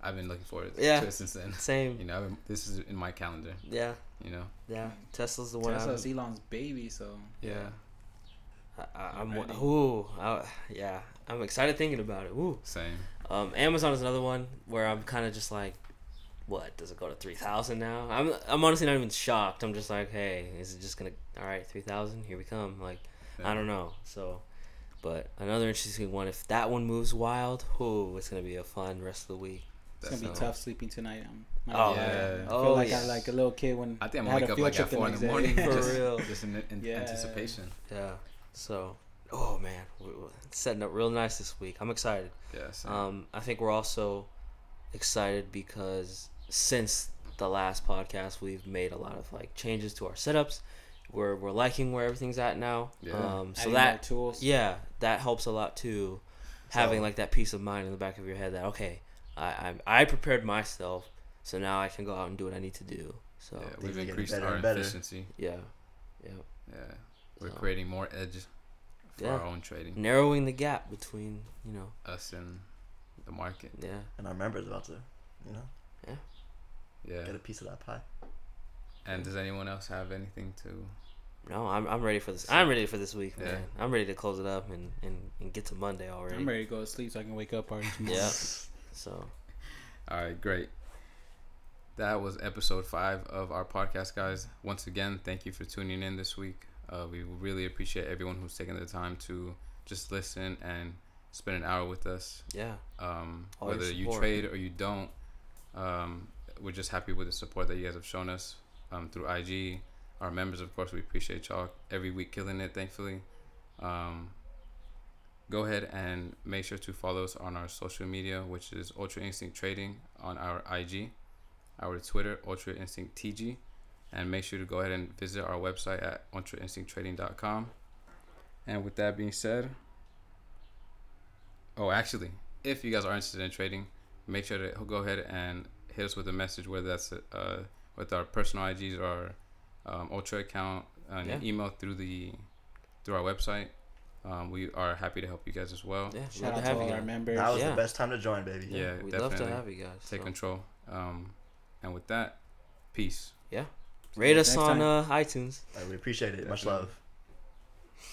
I've been looking forward Yeah. to it since then. Same. (laughs) You know, been- this is in my calendar. Yeah. You know, Yeah. Tesla's the one. Tesla's I'm, Elon's baby, so yeah, I, I- I'm. Ready. Ooh. I, yeah. I'm excited thinking about it. Ooh. same. Um, Amazon is another one where I'm kind of just like, what does it go to three thousand now? I'm I'm honestly not even shocked. I'm just like, hey, is it just gonna? All right, three thousand. Here we come. Like, I don't know. So, but another interesting one. If that one moves wild, ooh, it's gonna be a fun rest of the week. it's gonna be tough sleeping tonight. I'm, I'm Oh, yeah. yeah. I feel Oh, like yeah. I like a little kid when I think I'm I gonna had wake a up field like at trip four in next the day. morning, (laughs) For just, real. just in, in Yeah. anticipation. Yeah. So, oh man, we- we're setting up real nice this week. I'm excited. Yeah. Um, I think we're also excited because since the last podcast, we've made a lot of like changes to our setups. We're we're liking where everything's at now. Yeah. Um, so adding that more tools. yeah, that helps a lot too. Having So- like that peace of mind in the back of your head that okay, I I, I prepared myself, so now I can go out and do what I need to do. So yeah, yeah, we've increased better our better. efficiency. yeah, Yep. Yeah, we're So- creating more edge for Yeah. our own trading. narrowing the gap between you know Us and the market. yeah And our members about to, you know, Yeah. yeah, get a piece of that pie. And does anyone else have anything to? No, I'm, I'm ready for this. I'm ready for this week, Yeah. man. I'm ready to close it up and, and, and get to Monday already. I'm ready to go to sleep so I can wake up already tomorrow. (laughs) Yeah. So, (laughs) All right, great. That was episode five of our podcast, guys. Once again, thank you for tuning in this week. Uh, we really appreciate everyone who's taken the time to just listen and spend an hour with us. yeah. Um, All whether you trade or you don't, um, we're just happy with the support that you guys have shown us um, through IG. Our members, of course, we appreciate y'all every week killing it, thankfully. Um, go ahead and make sure to follow us on our social media, which is Ultra Instinct Trading on our IG, our Twitter, Ultra Instinct TG. And make sure to go ahead and visit our website at ultrainstincttrading.com. And with that being said, oh, actually, if you guys are interested in trading, make sure to go ahead and hit us with a message, whether that's uh, with our personal IGs or um, Ultra account, and Yeah. email through the through our website. Um, we are happy to help you guys as well. Yeah. Shout love out to to all you our members. That was Yeah. the best time to join, baby. Yeah, We'd love to definitely. have you guys. Take so. control. Um, and with that, peace. Rate us on uh, iTunes. Like, we appreciate it. Much love.